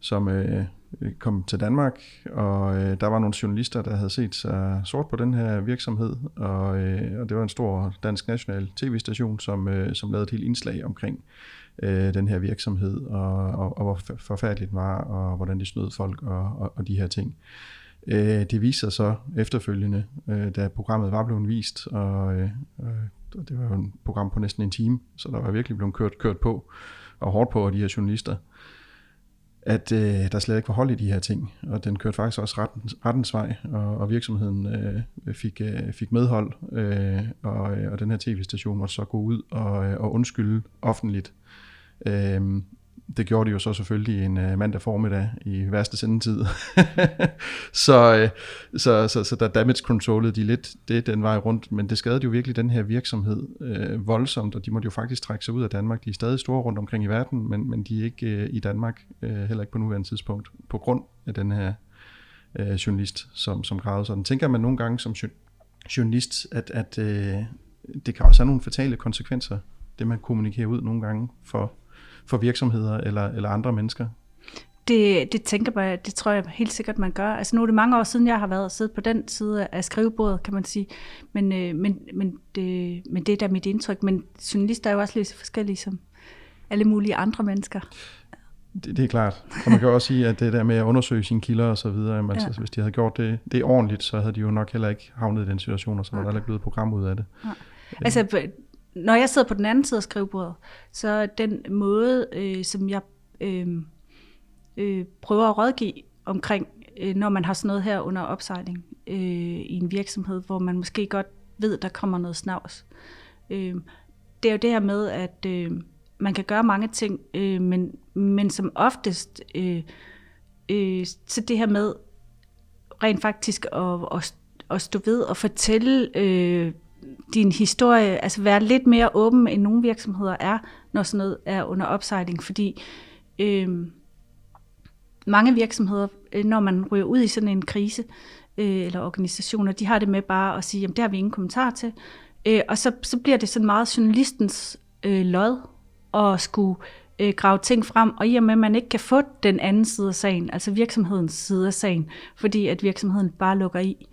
som øh, øh, kom til Danmark, og øh, der var nogle journalister, der havde set sig sort på den her virksomhed, og, øh, og det var en stor dansk national tv-station, som, øh, som lavede et helt indslag omkring øh, den her virksomhed, og, og, og hvor forfærdeligt den var, og hvordan de snød folk, og, og, og de her ting. Øh, det viser sig så efterfølgende, øh, da programmet var blevet vist, og øh, øh det var jo et program på næsten en time, så der var virkelig blevet kørt, kørt på, og hårdt på af de her journalister, at øh, der slet ikke var hold i de her ting, og den kørte faktisk også rettens, rettens vej, og, og virksomheden øh, fik, øh, fik medhold, øh, og, øh, og den her tv-station måtte så gå ud og, øh, og undskylde offentligt. Øh, det gjorde de jo så selvfølgelig en uh, mandag formiddag i værste sendetid. Øh, så, så, så, så der damage controllede de lidt det den vej rundt, men det skadede jo virkelig den her virksomhed øh, voldsomt, og de måtte jo faktisk trække sig ud af Danmark. De er stadig store rundt omkring i verden, men, men de er ikke øh, i Danmark, øh, heller ikke på nuværende tidspunkt, på grund af den her øh, journalist, som, som gravede sådan. Tænker man nogle gange som journalist, at, at øh, det kan også have nogle fatale konsekvenser, det man kommunikerer ud nogle gange for for virksomheder eller, eller andre mennesker? Det, det tænker jeg, det tror jeg helt sikkert, man gør. Altså nu er det mange år siden, jeg har været og siddet på den side af skrivebordet, kan man sige. Men, øh, men, men, det, men det er da mit indtryk. Men journalister er jo også lidt så forskellige som alle mulige andre mennesker. Det, det er klart. Og man kan også sige, at det der med at undersøge sine kilder og så videre, jamen, altså, ja. altså, hvis de havde gjort det, det ordentligt, så havde de jo nok heller ikke havnet i den situation, og så var der ikke blevet et program ud af det. Ja. Altså, når jeg sidder på den anden side af skrivebordet, så den måde, øh, som jeg øh, øh, prøver at rådgive omkring, øh, når man har sådan noget her under opsejling øh, i en virksomhed, hvor man måske godt ved, der kommer noget snavs. Øh, det er jo det her med, at øh, man kan gøre mange ting, øh, men, men som oftest, øh, øh, så det her med rent faktisk at, at, at stå ved og fortælle øh, din historie, altså være lidt mere åben, end nogle virksomheder er, når sådan noget er under opsejling, fordi øh, mange virksomheder, øh, når man ryger ud i sådan en krise, øh, eller organisationer, de har det med bare at sige, jamen det har vi ingen kommentar til, øh, og så, så bliver det sådan meget journalistens øh, lod, at skulle øh, grave ting frem, og i og med, at man ikke kan få den anden side af sagen, altså virksomhedens side af sagen, fordi at virksomheden bare lukker i,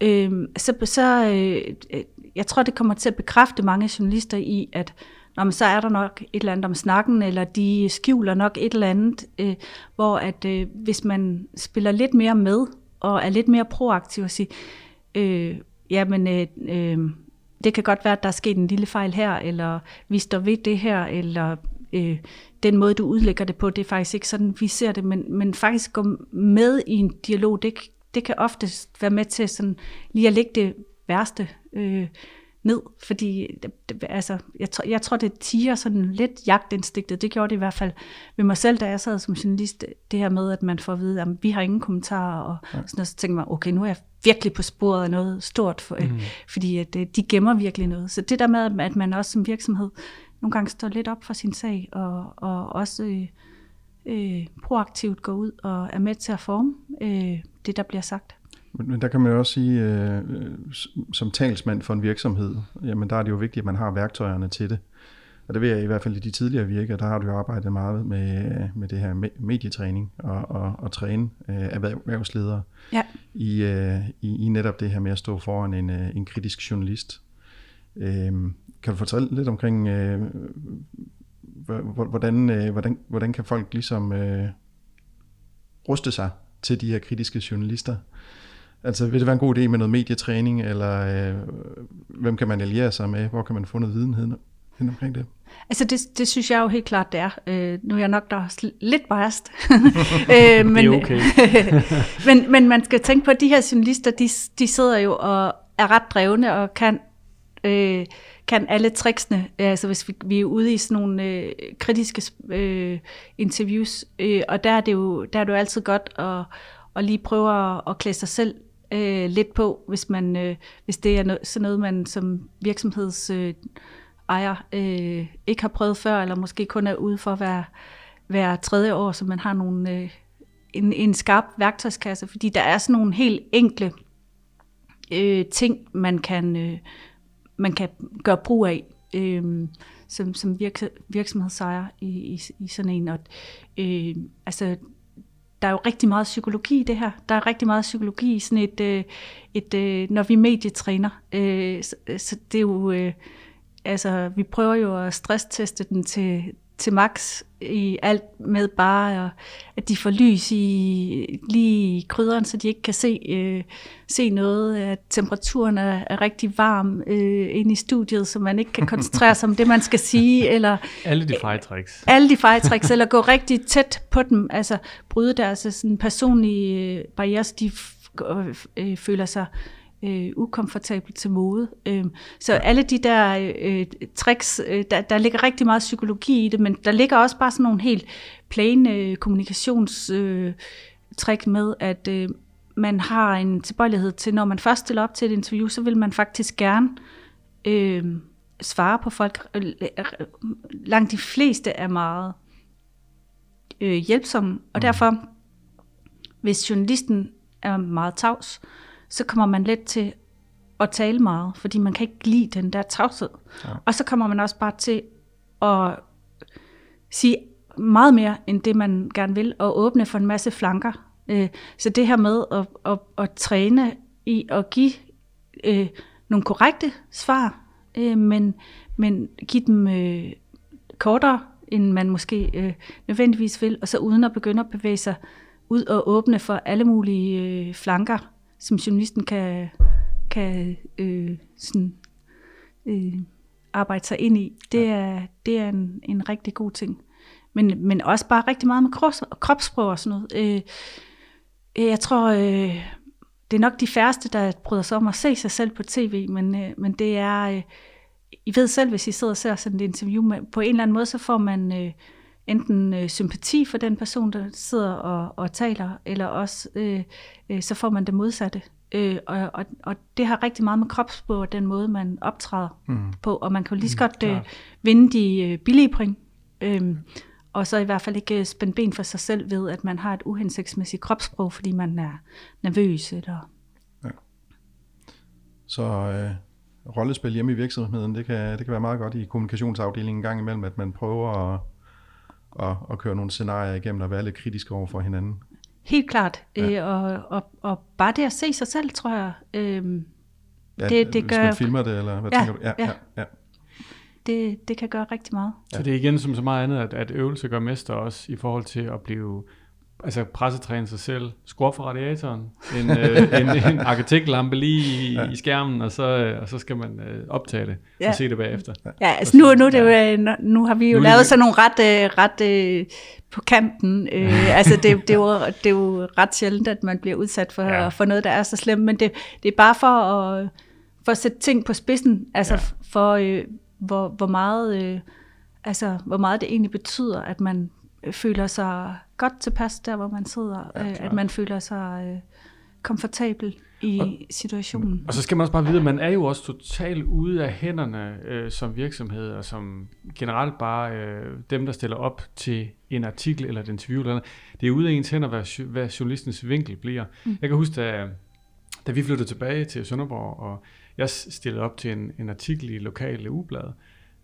øh, så, så øh, jeg tror, det kommer til at bekræfte mange journalister i, at når man så er der nok et eller andet om snakken, eller de skjuler nok et eller andet, øh, hvor at øh, hvis man spiller lidt mere med, og er lidt mere proaktiv og siger, øh, jamen, øh, øh, det kan godt være, at der er sket en lille fejl her, eller vi står ved det her, eller øh, den måde, du udlægger det på, det er faktisk ikke sådan, vi ser det, men, men faktisk gå med i en dialog, det, det kan ofte være med til sådan, lige at lægge det værste øh, ned, fordi altså, jeg, tror, jeg tror, det tiger sådan lidt jagtindstiktet. Det gjorde det i hvert fald ved mig selv, da jeg sad som journalist. Det her med, at man får at vide, at vi har ingen kommentarer, og ja. sådan noget, så tænker man, okay, nu er jeg virkelig på sporet af noget stort, for, mm. fordi at, øh, de gemmer virkelig noget. Så det der med, at man også som virksomhed nogle gange står lidt op for sin sag, og, og også øh, øh, proaktivt går ud og er med til at forme øh, det, der bliver sagt. Men, men der kan man jo også sige, øh, som talsmand for en virksomhed, jamen der er det jo vigtigt, at man har værktøjerne til det. Og det vil jeg i hvert fald i de tidligere virker, der har du jo arbejdet meget med, med det her medietræning og, og, og træne øh, erhvervsledere ja. i, øh, i, i netop det her med at stå foran en, øh, en kritisk journalist. Øh, kan du fortælle lidt omkring, øh, hvordan, øh, hvordan, hvordan kan folk ligesom øh, ruste sig til de her kritiske journalister? Altså vil det være en god idé med noget medietræning, eller øh, hvem kan man alliere sig med? Hvor kan man få noget viden hen, omkring det? Altså det, det synes jeg jo helt klart, det er. Øh, nu er jeg nok der lidt biased. øh, men, det er okay. men, men man skal tænke på, at de her journalister, de, de sidder jo og er ret drevne og kan, øh, kan alle tricksene. Altså hvis vi, vi er ude i sådan nogle øh, kritiske øh, interviews, øh, og der er det jo, der er det jo altid godt at, at lige prøve at, at klæde sig selv øh, lidt på, hvis, man, øh, hvis det er no, sådan noget, man som virksomheds... Øh, ejer øh, ikke har prøvet før, eller måske kun er ude for at være, være tredje år, så man har nogle, øh, en, en skarp værktøjskasse, fordi der er sådan nogle helt enkle øh, ting, man kan, øh, man kan gøre brug af øh, som, som virks, virksomhedsejer i, i, i sådan en. Og, øh, altså, der er jo rigtig meget psykologi i det her. Der er rigtig meget psykologi i sådan et, øh, et øh, når vi medietræner. Øh, så, så det er jo, øh, altså vi prøver jo at stressteste den til, til max i alt med bare, at de får lys i lige i krydderen, så de ikke kan se, øh, se noget, at temperaturen er, er rigtig varm øh, inde i studiet, så man ikke kan koncentrere sig om det, man skal sige. Eller, alle de fejtricks. Alle de fejtricks, eller gå rigtig tæt på dem, altså bryde deres sådan, personlige barriere, så de øh, føler sig øh, ukomfortabelt til mode. Øh, så alle de der øh, tricks, øh, der, der ligger rigtig meget psykologi i det, men der ligger også bare sådan nogle helt plain øh, kommunikationstrick øh, med, at øh, man har en tilbøjelighed til, når man først stiller op til et interview, så vil man faktisk gerne øh, svare på folk. Langt de fleste er meget øh, hjælpsomme, og mm. derfor, hvis journalisten er meget tavs, øh, så kommer man let til at tale meget, fordi man kan ikke lide den der tavshed. Ja. Og så kommer man også bare til at sige meget mere end det, man gerne vil, og åbne for en masse flanker. Øh, så det her med at, at, at træne i at give øh, nogle korrekte svar, øh, men, men give dem øh, kortere, end man måske øh, nødvendigvis vil, og så uden at begynde at bevæge sig ud og åbne for alle mulige øh, flanker, som journalisten kan, kan øh, sådan, øh, arbejde sig ind i. Det er, det er en, en rigtig god ting. Men, men også bare rigtig meget med krops, kropssprog og sådan noget. Øh, jeg tror, øh, det er nok de færreste, der bryder sig om at se sig selv på tv, men, øh, men det er... Øh, I ved selv, hvis I sidder og ser sådan et interview, med, på en eller anden måde, så får man øh, enten øh, sympati for den person, der sidder og, og taler, eller også øh, øh, så får man det modsatte. Øh, og, og, og det har rigtig meget med kropssprog og den måde, man optræder mm. på, og man kan jo lige så godt øh, vinde de øh, billige point. Øh, og så i hvert fald ikke spænde ben for sig selv ved, at man har et uhensigtsmæssigt kropssprog, fordi man er nervøs. Eller... Ja. Så øh, rollespil hjemme i virksomheden, det kan, det kan være meget godt i kommunikationsafdelingen en gang imellem, at man prøver at, at, at køre nogle scenarier igennem og være lidt kritisk over for hinanden. Helt klart. Ja. Øh, og, og, og bare det at se sig selv, tror jeg, øh, ja, det, det hvis gør... man filmer det, eller hvad ja, tænker du? Ja, ja. ja, ja det, det kan gøre rigtig meget. Så det er igen som så meget andet, at, at øvelse gør mester også i forhold til at blive altså pressetræne sig selv, skrue for radiatoren, en, øh, en, en arkitektlampe lige i, ja. i skærmen, og så, øh, og så skal man øh, optage det ja. og se det bagefter. Ja, altså nu, nu, det jo, øh, nu har vi jo nu lavet sådan nogle ret, øh, ret øh, på kanten. Øh, altså det, det, er jo, det er jo ret sjældent, at man bliver udsat for, ja. for noget, der er så slemt, men det, det er bare for at, for at sætte ting på spidsen, altså ja. for... Øh, hvor, hvor, meget, øh, altså, hvor meget det egentlig betyder, at man føler sig godt tilpas der, hvor man sidder, ja, øh, at man føler sig øh, komfortabel i og, situationen. Og så skal man også bare vide, at man er jo også totalt ude af hænderne øh, som virksomhed, og som generelt bare øh, dem, der stiller op til en artikel eller et interview. Eller noget. Det er ude af ens hænder, hvad, hvad journalistens vinkel bliver. Mm. Jeg kan huske, da, da vi flyttede tilbage til Sønderborg, og jeg stillede op til en, en artikel i lokale ugeblad,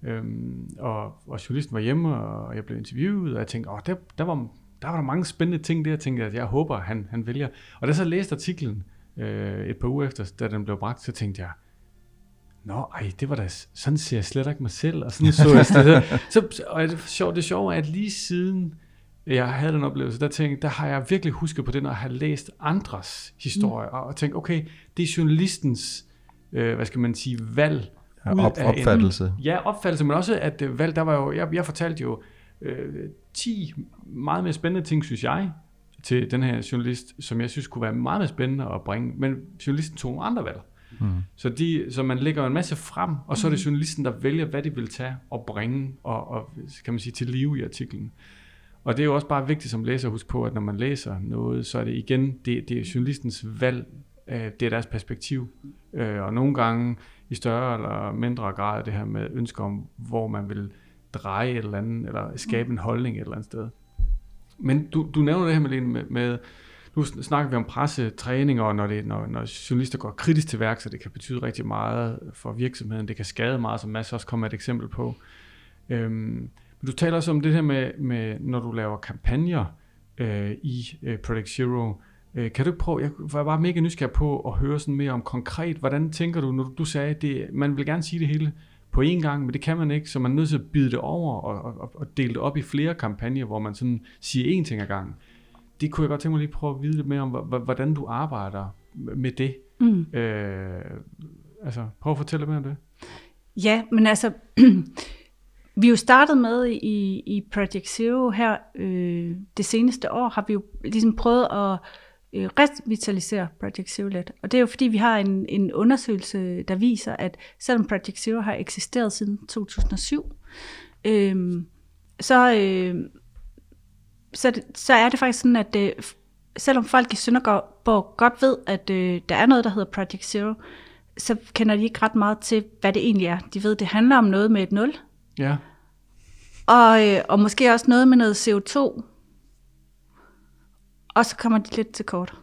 øhm, og, og journalisten var hjemme, og jeg blev interviewet, og jeg tænkte, åh, der, der, var, der var der mange spændende ting der, jeg tænkte, at jeg håber, han, han vælger. Og da jeg så læste artiklen øh, et par uger efter, da den blev bragt, så tænkte jeg, Nå, ej, det var da, sådan ser jeg slet ikke mig selv, og sådan så jeg slet, så, og det, sjovt, det sjove er, at lige siden jeg havde den oplevelse, der tænkte, der har jeg virkelig husket på det, at have læst andres historier, mm. og tænkt, okay, det er journalistens øh, hvad skal man sige, valg. Ja, op, opfattelse. En, ja, opfattelse, men også at øh, valg, der var jo, jeg, jeg fortalte jo øh, 10 meget mere spændende ting, synes jeg, til den her journalist, som jeg synes kunne være meget mere spændende at bringe, men journalisten tog nogle andre valg. Mm. Så, de, så man lægger en masse frem, og så er det mm. journalisten, der vælger, hvad de vil tage og bringe, og, og kan man sige, til live i artiklen. Og det er jo også bare vigtigt som læser at huske på, at når man læser noget, så er det igen, det, det er journalistens valg, øh, det er deres perspektiv. Øh, og nogle gange i større eller mindre grad det her med ønsker om, hvor man vil dreje et eller andet, eller skabe en holdning et eller andet sted. Men du, du nævner det her, Malene, med, med nu snakker vi om pressetræning, og når, det, når, når journalister går kritisk til værk, så det kan betyde rigtig meget for virksomheden. Det kan skade meget, som Mads også kommer et eksempel på. Øhm, men du taler også om det her med, med når du laver kampagner øh, i øh, Project Zero, Øh, kan du prøve, jeg var bare mega nysgerrig på at høre sådan mere om konkret, hvordan tænker du, når du sagde, det, man vil gerne sige det hele på én gang, men det kan man ikke, så man er nødt til at bide det over og, og, og dele det op i flere kampagner, hvor man sådan siger én ting ad gangen. Det kunne jeg godt tænke mig lige prøve at vide lidt mere om, hvordan du arbejder med det. Mm. Øh, altså, prøv at fortælle mere om det. Ja, men altså, vi er jo startet med i, i Project Zero her øh, det seneste år, har vi jo ligesom prøvet at øh, revitalisere Project Zero lidt. Og det er jo fordi, vi har en, en undersøgelse, der viser, at selvom Project Zero har eksisteret siden 2007, øh, så, øh, så, så er det faktisk sådan, at øh, selvom folk i Sønderborg godt ved, at øh, der er noget, der hedder Project Zero, så kender de ikke ret meget til, hvad det egentlig er. De ved, det handler om noget med et nul. Ja. Og, øh, og måske også noget med noget CO2, og så kommer de lidt til kort.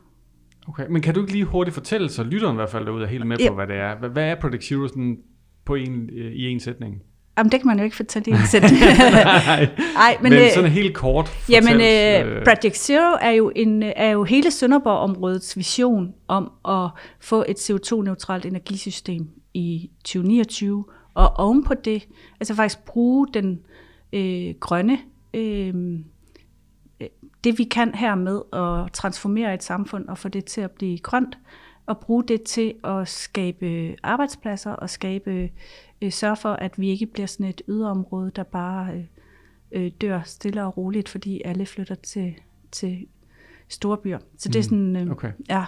Okay, men kan du ikke lige hurtigt fortælle, så lytteren i hvert fald derude er helt med på, hvad det er. Hvad er Project Zero sådan på en, øh, i en sætning? Jamen, det kan man jo ikke fortælle i en sætning. Nej, men, men øh, sådan helt kort fortalt. Jamen, øh, Project Zero er jo, en, er jo hele Sønderborg-områdets vision om at få et CO2-neutralt energisystem i 2029, og ovenpå det, altså faktisk bruge den øh, grønne, øh, det vi kan her med at transformere et samfund og få det til at blive grønt, og bruge det til at skabe arbejdspladser og skabe øh, sørge for, at vi ikke bliver sådan et yderområde, der bare øh, øh, dør stille og roligt, fordi alle flytter til, til store byer. Så det er mm. sådan, øh, okay. ja.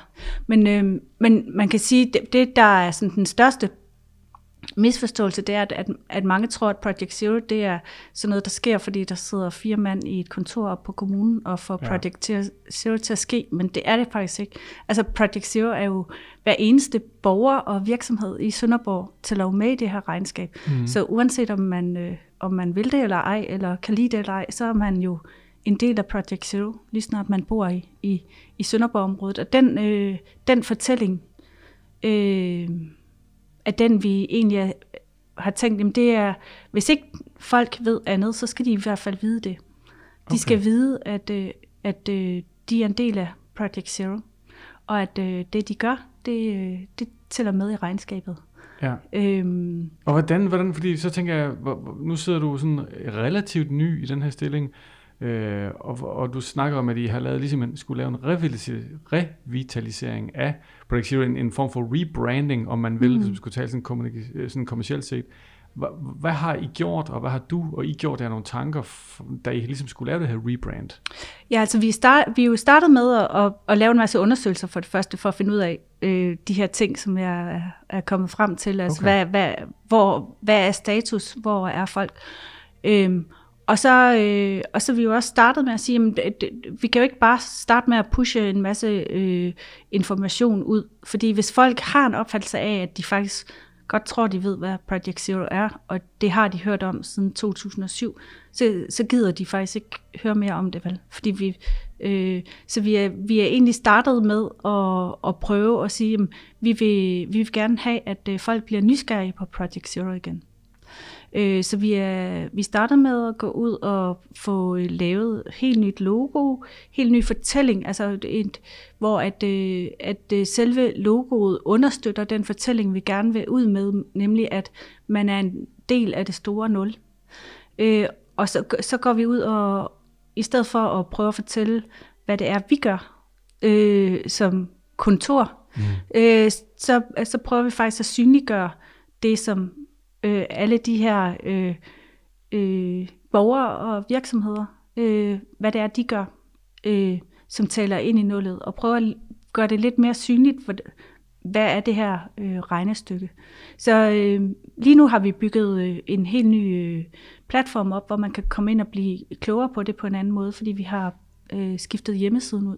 Men, øh, men man kan sige, det, det der er sådan den største misforståelse, det er, at, at mange tror, at Project Zero, det er sådan noget, der sker, fordi der sidder fire mand i et kontor op på kommunen og får ja. Project Zero til at ske, men det er det faktisk ikke. Altså Project Zero er jo hver eneste borger og virksomhed i Sønderborg til at med i det her regnskab. Mm. Så uanset om man, øh, om man vil det eller ej, eller kan lide det eller ej, så er man jo en del af Project Zero, lige snart man bor i, i, i Sønderborg-området. Og den, øh, den fortælling, øh, at den vi egentlig har tænkt, jamen det er, hvis ikke folk ved andet, så skal de i hvert fald vide det. De okay. skal vide, at, øh, at øh, de er en del af Project Zero, og at øh, det de gør, det, det tæller med i regnskabet. Ja. Øhm, og hvordan, hvordan, fordi så tænker jeg, nu sidder du sådan relativt ny i den her stilling, Øh, og, og du snakker om, at I har lavet, ligesom en, skulle lave en revitalisering af Project Zero, en, en form for rebranding, om man vil, mm. hvis man skulle tale sådan, øh, sådan kommercielt set. Hvad, hvad har I gjort, og hvad har du og I gjort der nogle tanker, da I ligesom skulle lave det her rebrand? Ja, altså vi, start, vi er jo startet med at, at, at lave en masse undersøgelser for det første, for at finde ud af øh, de her ting, som jeg er, er kommet frem til. Altså okay. hvad, hvad, hvor, hvad er status, hvor er folk? Øhm, og så, øh, og så vi jo også startet med at sige, at vi kan jo ikke bare starte med at pushe en masse øh, information ud, fordi hvis folk har en opfattelse af, at de faktisk godt tror, de ved, hvad Project Zero er, og det har de hørt om siden 2007, så, så gider de faktisk ikke høre mere om det, vel? Fordi vi, øh, så vi er, vi er egentlig startet med at, at prøve at sige, at vi vil, vi vil gerne have, at øh, folk bliver nysgerrige på Project Zero igen. Øh, så vi, er, vi starter med at gå ud og få lavet helt nyt logo, helt ny fortælling, altså et, hvor at, øh, at øh, selve logoet understøtter den fortælling, vi gerne vil ud med, nemlig at man er en del af det store nul. Øh, og så, så går vi ud og, i stedet for at prøve at fortælle, hvad det er, vi gør øh, som kontor, mm. øh, så, så prøver vi faktisk at synliggøre det, som øh, alle de her øh, øh, borgere og virksomheder, øh, hvad det er, de gør, øh, som taler ind i nullet, og prøver at gøre det lidt mere synligt, for, hvad er det her øh, regnestykke. Så øh, lige nu har vi bygget øh, en helt ny øh, platform op, hvor man kan komme ind og blive klogere på det på en anden måde, fordi vi har øh, skiftet hjemmesiden ud.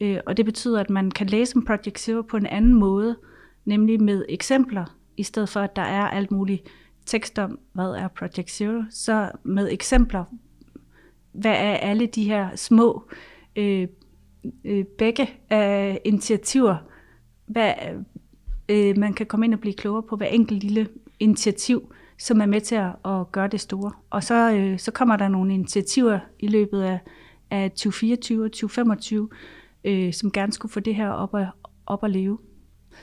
Øh, og det betyder, at man kan læse om Project Zero på en anden måde, nemlig med eksempler, i stedet for at der er alt muligt tekst om, hvad er Project Zero, så med eksempler, hvad er alle de her små øh, øh, begge af initiativer, hvad øh, man kan komme ind og blive klogere på hver enkelt lille initiativ, som er med til at, at gøre det store. Og så, øh, så kommer der nogle initiativer i løbet af, af 2024 og 2025, øh, som gerne skulle få det her op at, op at leve.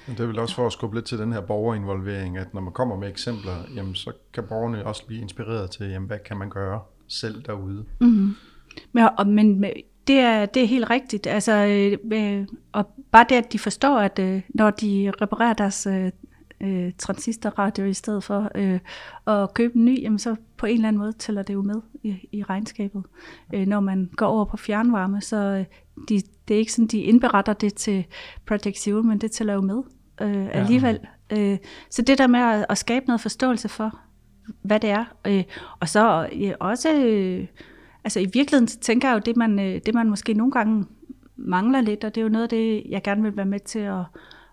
Men det er vel også for at skubbe lidt til den her borgerinvolvering, at når man kommer med eksempler, jamen, så kan borgerne også blive inspireret til, jamen, hvad kan man gøre selv derude. Mm-hmm. Men, og, men det er, det er helt rigtigt. Altså, øh, øh, og bare det, at de forstår, at øh, når de reparerer deres øh, øh, transistorradio i stedet for øh, at købe en ny, jamen så på en eller anden måde tæller det jo med i, i regnskabet. Øh, når man går over på fjernvarme, så øh, de, det er ikke sådan, de indberetter det til Project Zero, men det tæller jo med øh, alligevel. Ja. Øh, så det der med at, at skabe noget forståelse for, hvad det er. Øh, og så øh, også, øh, altså i virkeligheden tænker jeg jo, det man, øh, det man måske nogle gange mangler lidt, og det er jo noget af det, jeg gerne vil være med til at,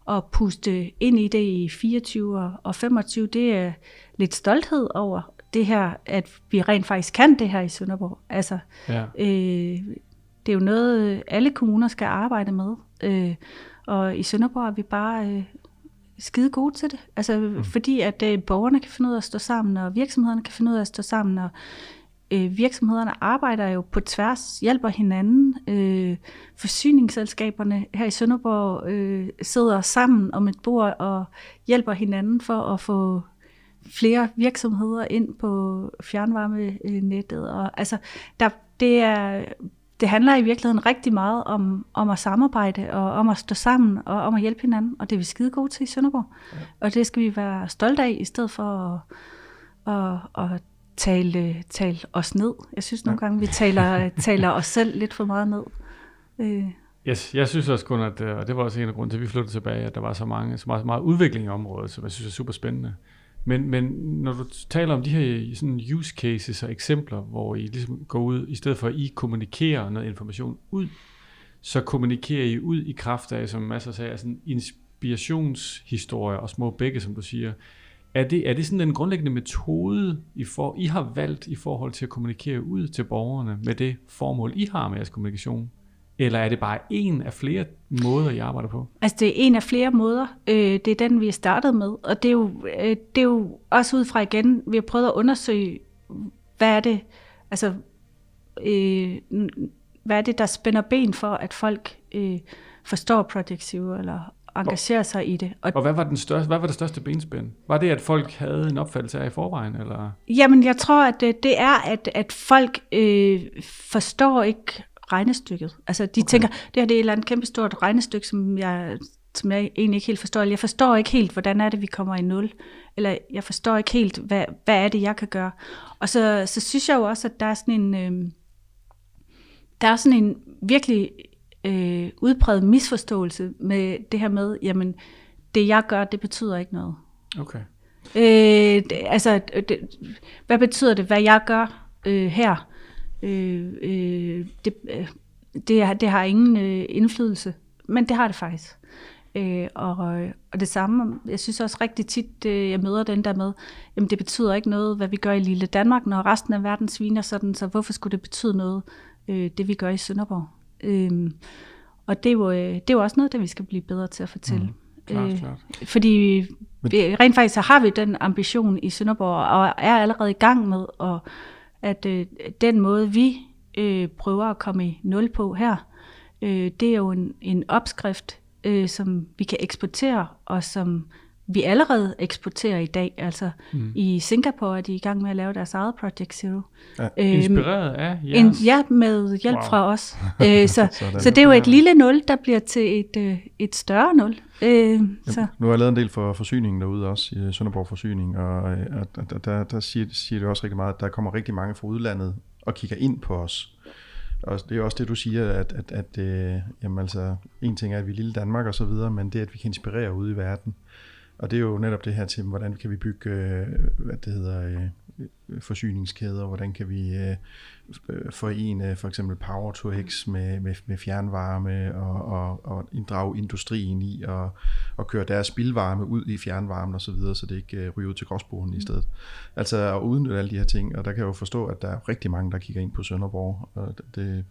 at puste ind i det i 24 og 25, det er lidt stolthed over det her, at vi rent faktisk kan det her i Sønderborg. Altså, ja. øh, det er jo noget, alle kommuner skal arbejde med. Øh, og i Sønderborg er vi bare øh, skide gode til det. Altså mm. fordi at øh, borgerne kan finde ud af at stå sammen, og virksomhederne kan finde ud af at stå sammen, og øh, virksomhederne arbejder jo på tværs, hjælper hinanden. Øh, forsyningsselskaberne her i Sønderborg øh, sidder sammen om et bord og hjælper hinanden for at få flere virksomheder ind på fjernvarmenettet. Og, altså, der, det, er, det handler i virkeligheden rigtig meget om, om at samarbejde og om at stå sammen og om at hjælpe hinanden, og det er vi skide gode til i Sønderborg. Ja. Og det skal vi være stolte af, i stedet for at, at, at tale, tale os ned. Jeg synes nogle gange, vi taler, taler os selv lidt for meget ned. Øh. Yes, jeg synes også kun, at, øh, og det var også en af grunden til, at vi flyttede tilbage, at der var så, mange, så meget, så meget udvikling i området, som jeg synes er super spændende. Men, men når du taler om de her sådan use cases og eksempler, hvor I ligesom går ud, i stedet for at I kommunikerer noget information ud, så kommunikerer I ud i kraft af, som masser sagde, sådan inspirationshistorier og små bække, som du siger. Er det, er det sådan den grundlæggende metode, I, for, I har valgt i forhold til at kommunikere ud til borgerne med det formål, I har med jeres kommunikation? Eller er det bare en af flere måder, I arbejder på? Altså det er en af flere måder. Øh, det er den, vi er startet med. Og det er, jo, øh, det er jo også ud fra igen, vi har prøvet at undersøge, hvad er det, altså, øh, hvad er det, der spænder ben for, at folk øh, forstår Project Zero, eller engagerer sig i det. Og, og hvad, var den største, hvad var det største benspænd? Var det, at folk havde en opfattelse af i forvejen? Eller? Jamen, jeg tror, at det, det er, at, at folk øh, forstår ikke regnestykket. Altså, de okay. tænker, det her det er et eller andet kæmpestort regnestykke, som jeg, som jeg egentlig ikke helt forstår. Jeg forstår ikke helt, hvordan er det, vi kommer i nul. Eller jeg forstår ikke helt, hvad, hvad er det, jeg kan gøre. Og så, så synes jeg jo også, at der er sådan en... Øh, der er sådan en virkelig øh, udpræget misforståelse med det her med, jamen, det jeg gør, det betyder ikke noget. Okay. Øh, det, altså, det, hvad betyder det, hvad jeg gør øh, her? Øh, øh, det, øh, det, det har ingen øh, indflydelse, men det har det faktisk. Øh, og, og det samme, jeg synes også rigtig tit, øh, jeg møder den der med, jamen det betyder ikke noget, hvad vi gør i lille Danmark, når resten af verden sviner sådan, så hvorfor skulle det betyde noget, øh, det vi gør i Sønderborg? Øh, og det er, jo, øh, det er jo også noget, der vi skal blive bedre til at fortælle. Mm. Klart, øh, klart. Fordi vi, rent faktisk så har vi den ambition i Sønderborg, og er allerede i gang med, at, at øh, den måde, vi øh, prøver at komme i nul på her, øh, det er jo en, en opskrift, øh, som vi kan eksportere, og som vi allerede eksporterer i dag. Altså mm. i Singapore er de i gang med at lave deres eget Project Zero. Ja. Øhm, Inspireret af jeres? En, ja, med hjælp wow. fra os. øh, så, så det er jo et lille nul, der bliver til et, øh, et større nul. Øh, Jamen, så. Nu har jeg lavet en del for forsyningen derude også, i Sønderborg Forsyning, og øh, der, der, der siger, siger det også rigtig meget, at der kommer rigtig mange fra udlandet og kigger ind på os. Og det er også det, du siger, at, at, at øh, jamen altså, en ting er, at vi er lille Danmark og så videre, men det, at vi kan inspirere ude i verden. Og det er jo netop det her til, hvordan kan vi bygge, øh, hvad det hedder, øh, forsyningskæder, hvordan kan vi øh, forene for eksempel Power to X med, med, med fjernvarme og, og, og inddrage industrien i og, og køre deres spildvarme ud i fjernvarmen osv., så, videre, så det ikke ryger ud til gråsbogen i stedet. Altså at udnytte alle de her ting, og der kan jeg jo forstå, at der er rigtig mange, der kigger ind på Sønderborg, og det,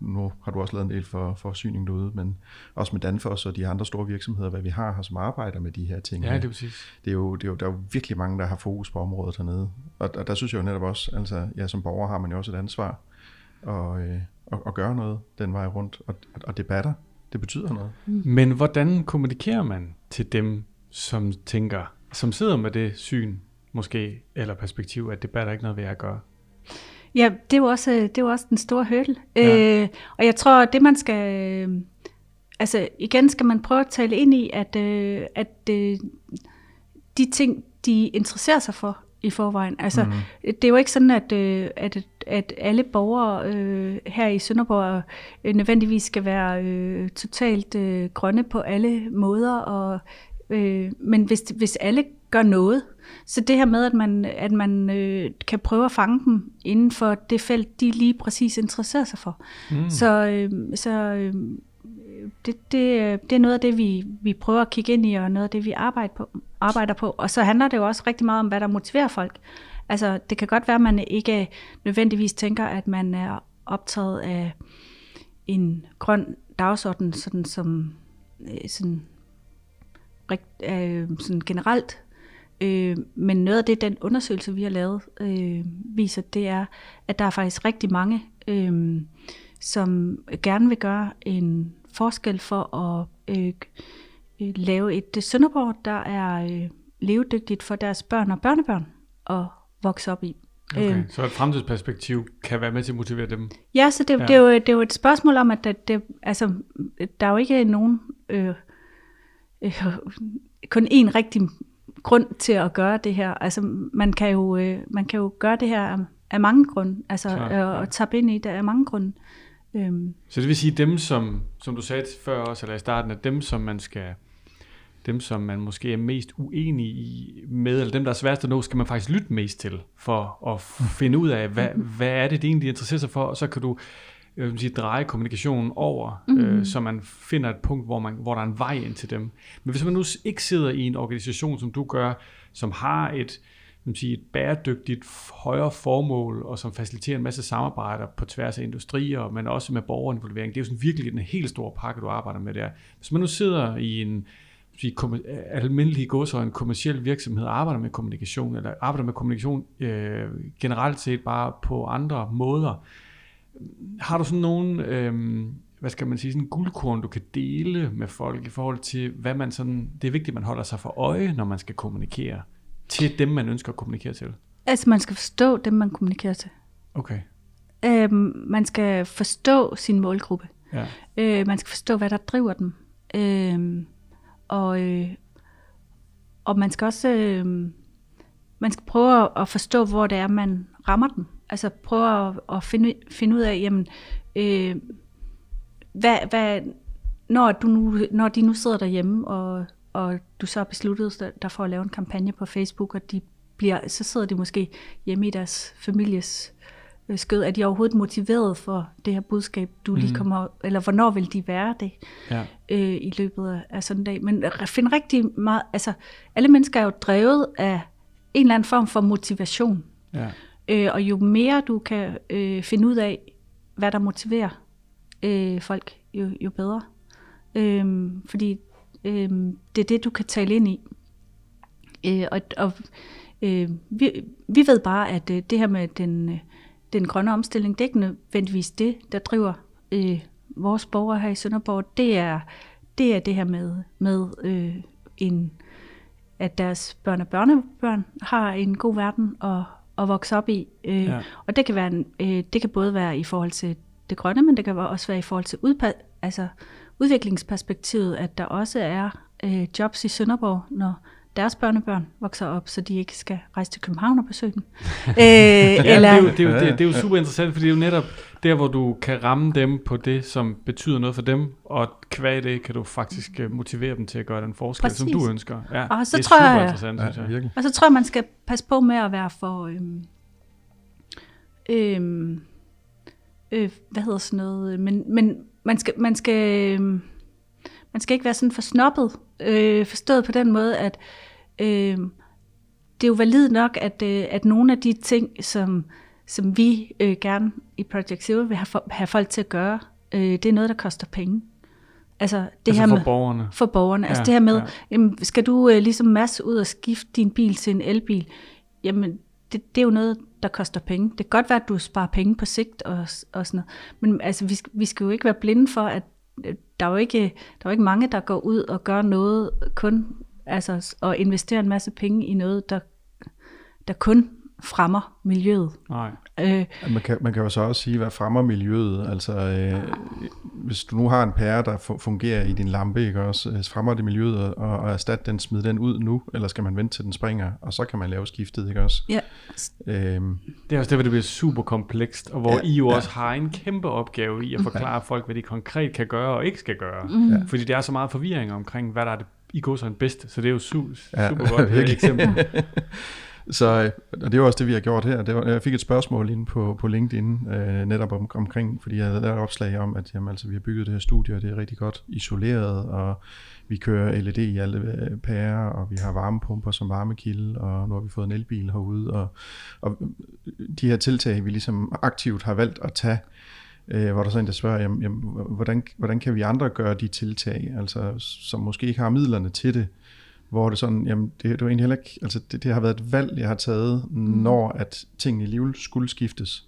nu har du også lavet en del for, for syning derude, men også med Danfoss og de andre store virksomheder, hvad vi har her, som arbejder med de her ting. Ja, det er præcis. Det er jo, det er jo, der er jo virkelig mange, der har fokus på området hernede. Og, og der synes jeg jo netop også, altså ja, som borger har man jo også et ansvar og, øh, og, og gøre noget den vej rundt, og, og debatter, det betyder noget. Mm. Men hvordan kommunikerer man til dem, som tænker, som sidder med det syn, måske, eller perspektiv, at debat er ikke noget ved at gøre? Ja, det er jo også, det er jo også den store hurdle. Ja. Øh, og jeg tror, det man skal... Øh, altså igen skal man prøve at tale ind i, at, øh, at øh, de ting, de interesserer sig for i forvejen. Altså, mm. det er jo ikke sådan, at, øh, at, at alle borgere øh, her i Sønderborg øh, nødvendigvis skal være øh, totalt øh, grønne på alle måder. Og, øh, men hvis, hvis alle gør noget, så det her med, at man, at man øh, kan prøve at fange dem inden for det felt, de lige præcis interesserer sig for. Mm. Så, øh, så øh, det, det, det er noget af det, vi, vi prøver at kigge ind i, og noget af det, vi arbejder på, arbejder på. Og så handler det jo også rigtig meget om, hvad der motiverer folk. Altså, det kan godt være, at man ikke nødvendigvis tænker, at man er optaget af en grøn dagsorden, sådan som øh, sådan rigt, øh, sådan generelt. Øh, men noget af det, den undersøgelse, vi har lavet, øh, viser, det er, at der er faktisk rigtig mange, øh, som gerne vil gøre en forskel for at øh, øh, lave et øh, Sønderborg, der er øh, levedygtigt for deres børn og børnebørn at vokse op i. Okay, Øhm. så et fremtidsperspektiv kan være med til at motivere dem. Ja, så det, ja. det, er jo, det er jo et spørgsmål om, at det, det, altså, der er jo ikke nogen, øh, øh, kun én rigtig grund til at gøre det her. Altså, man kan jo, øh, man kan jo gøre det her af, af mange grunde, altså øh, ja. og tabe ind i det af mange grunde. Øhm, Så det vil sige, dem som, som du sagde før også, eller i starten, at dem som man skal, dem som man måske er mest uenig i med, eller dem der er sværest at nå, skal man faktisk lytte mest til, for at finde ud af, hvad, hvad er det, det egentlig interesserer sig for, og så kan du hvad man sige, dreje kommunikationen over, mm. øh, så man finder et punkt, hvor, man, hvor der er en vej ind til dem. Men hvis man nu ikke sidder i en organisation, som du gør, som har et, man sige, et bæredygtigt højere formål, og som faciliterer en masse samarbejder på tværs af industrier, men også med borgerinvolvering. Det er jo sådan virkelig en helt stor pakke, du arbejder med der. Hvis man nu sidder i en sige, almindelig gods og en kommersiel virksomhed og arbejder med kommunikation, eller arbejder med kommunikation øh, generelt set bare på andre måder, har du sådan nogle, øh, hvad skal man sige, sådan en guldkorn, du kan dele med folk i forhold til, hvad man sådan, det er vigtigt, at man holder sig for øje, når man skal kommunikere til dem, man ønsker at kommunikere til. altså, man skal forstå dem, man kommunikerer til. Okay. Øhm, man skal forstå sin målgruppe. Ja. Øh, man skal forstå, hvad der driver dem. Øh, og, øh, og man skal også øh, man skal prøve at- at forstå, hvor det er, man rammer dem. Altså prøve at, at finde, finde ud af, jamen, øh, hvad, hvad, når, du nu, når de nu sidder derhjemme, og, og du så har besluttet dig for at lave en kampagne på Facebook, og de bliver, så sidder de måske hjemme i deres families øh, skød. Er de overhovedet motiveret for det her budskab, du lige Mm. kommer, eller hvornår vil de være det? ja. øh, i løbet af, sådan en dag. Men at finde rigtig meget, altså alle mennesker er jo drevet af en eller anden form for motivation. ja. Øh, og jo mere du kan øh, finde ud af, hvad der motiverer øh, folk, jo, jo bedre. Øh, fordi øh, det er det, du kan tale ind i. Øh, og og øh, vi, vi ved bare, at øh, det her med den, øh, den grønne omstilling, det er ikke nødvendigvis det, der driver øh, vores borgere her i Sønderborg. Det er det, er det her med, med øh, en, at deres børn og børnebørn har en god verden og, at vokse op i. Øh, Ja. Og det kan, være en, øh, det kan både være i forhold til det grønne, men det kan også være i forhold til udpa- altså udviklingsperspektivet, at der også er øh, jobs i Sønderborg, når deres børnebørn vokser op, så de ikke skal rejse til København og besøge dem. øh, Ja, eller, det, er jo, det, er jo, det, det er jo super interessant, fordi det er jo netop der, hvor du kan ramme dem på det, som betyder noget for dem, og kvæg det kan du faktisk øh, motivere dem til at gøre den forskel, Præcis. som du ønsker. Ja, Og så det er tror super jeg- interessant, synes Ja, jeg. virkelig. Og så tror jeg, man skal passe på med at være for... Øhm, øhm, øh, hvad hedder sådan noget? Men, men man, skal, man, skal, øhm, man skal ikke være sådan for snobbet. Øh, forstået på den måde, at øh, det er jo valid nok, at, øh, at nogle af de ting, som, som vi øh, gerne i Project Zero vil have, for, have folk til at gøre, øh, det er noget, der koster penge. Altså det altså her for med borgerne. for borgerne. Ja, altså Ja, det her med, ja. ja. jamen, skal du øh, ligesom masse ud og skifte din bil til en elbil? Jamen, det, det er jo noget, der koster penge. Det kan godt være, at du sparer penge på sigt og, og sådan noget. Men altså, vi, vi skal jo ikke være blinde for, at øh, der er jo ikke, der er jo ikke mange, der går ud og gør noget kun, altså, og investerer en masse penge i noget, der, der kun fremmer miljøet. Nej. Øh, Man kan, man kan jo så også sige, hvad fremmer miljøet. Altså, øh, hvis du nu har en pære, der fu- fungerer i din lampe, ikke også, øh, fremmer det miljøet og, og erstatte den, smide den ud nu, eller skal man vente til den springer, og så kan man lave skiftet, ikke også? ja. Øhm, Det er også derfor, det bliver super komplekst, og hvor Ja, ja, I jo ja. også har en kæmpe opgave i at forklare folk, hvad de konkret kan gøre og ikke skal gøre. Mm. Ja. Fordi der er så meget forvirring omkring, hvad der er det, i går så en bedste, så det er jo su- Ja, super godt eksempel. Så øh, og det er også det, vi har gjort her. Det var, jeg fik et spørgsmål inde på, på LinkedIn, øh, netop om, omkring, fordi jeg havde lavet et opslag om, at jamen, altså, vi har bygget det her studie, og det er rigtig godt isoleret, og vi kører LED i alle øh, pærer, og vi har varmepumper som varmekilde, og nu har vi fået en elbil herude, og, og de her tiltag, vi ligesom aktivt har valgt at tage, øh, hvor der så en, der spørger, jamen, jamen, hvordan, hvordan kan vi andre gøre de tiltag, altså, som måske ikke har midlerne til det, hvor det sådan, jamen det, det var egentlig heller ikke, altså det, det har været et valg, jeg har taget, når at tingene i livet skulle skiftes.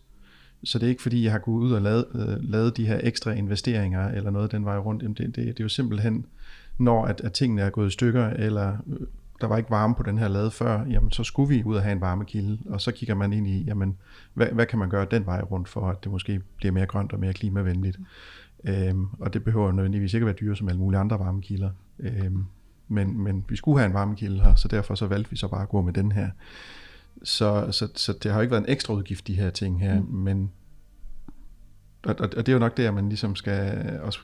Så det er ikke fordi, jeg har gået ud og lavet, øh, lavet de her ekstra investeringer, eller noget den vej rundt. Jamen det, det, det er jo simpelthen, når at, at tingene er gået i stykker, eller øh, der var ikke varme på den her lade før, jamen så skulle vi ud og have en varmekilde, og så kigger man ind i, jamen hvad, hvad kan man gøre den vej rundt, for at det måske bliver mere grønt og mere klimavenligt. Øhm, og det behøver nødvendigvis ikke at være dyre som alle mulige andre varmekilder. Øhm, men, men vi skulle have en varmekilde her, så derfor så valgte vi så bare at gå med den her. Så, så, så det har ikke været en ekstra udgift, de her ting her, mm. men og, og, og det er jo nok der, man ligesom skal også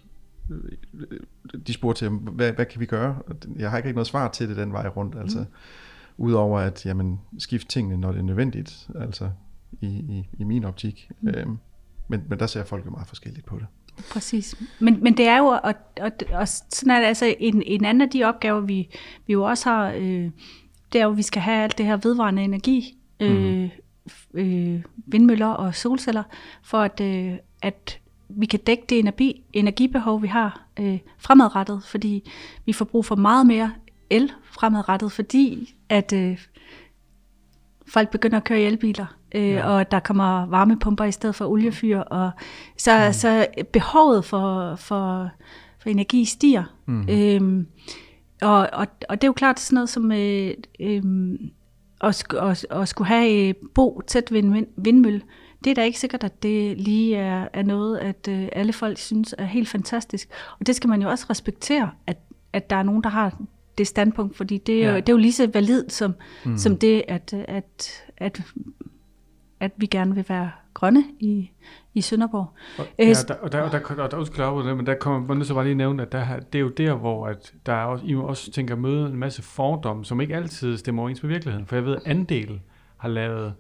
de spurgte til, hvad, hvad kan vi gøre? Jeg har ikke rigtig noget svar til det den vej rundt, altså mm. udover at, jamen, skift tingene, når det er nødvendigt, altså i, i, i min optik. Mm. Øhm, men, men der ser folk jo meget forskelligt på det. Præcis. Men, men det er jo, og, og, og sådan er det altså en, en anden af de opgaver, vi, vi jo også har, øh, det er jo, at vi skal have alt det her vedvarende energi, øh, mm. øh, vindmøller og solceller, for at, øh, at vi kan dække det energi, energibehov, vi har øh, fremadrettet, fordi vi får brug for meget mere el fremadrettet, fordi at øh, folk begynder at køre i elbiler, øh, ja. og der kommer varmepumper i stedet for oliefyr, og så, mm. så behovet for, for, for energi stiger. Mm. Øhm, og, og, og det er jo klart sådan noget som øh, øh, at, at, at skulle have øh, bo tæt ved en vind, vindmølle, det er da ikke sikkert, at det lige er, er noget, at øh, alle folk synes er helt fantastisk. Og det skal man jo også respektere, at, at der er nogen, der har det standpunkt, fordi det er, ja. jo, det er jo lige så validt som, mm. som det, at, at, at, at vi gerne vil være grønne i, i Sønderborg. Og, ja, der, og der, og der, og der, der, det, men der kommer man så bare lige nævne, at der, det er jo der, hvor at der er også, I også tænker møde en masse fordomme, som ikke altid stemmer overens med virkeligheden. For jeg ved, at Andel har lavet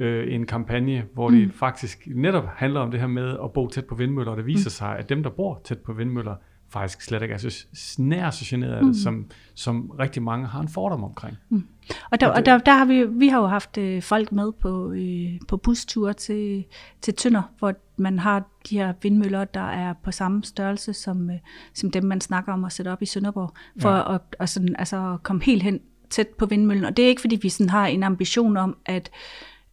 øh, en kampagne, hvor mm. det faktisk netop handler om det her med at bo tæt på vindmøller, og det viser mm. sig, at dem, der bor tæt på vindmøller, faktisk slet ikke er så nær så generet af det, mm. som, som rigtig mange har en fordom omkring. Mm. Og, der, og, det, og der, der har vi, vi har jo haft øh, folk med på, øh, på busture til, til Tønder, hvor man har de her vindmøller, der er på samme størrelse som, øh, som dem, man snakker om at sætte op i Sønderborg, for ja. at, at, sådan, altså, at komme helt hen tæt på vindmøllen. Og det er ikke, fordi vi sådan har en ambition om, at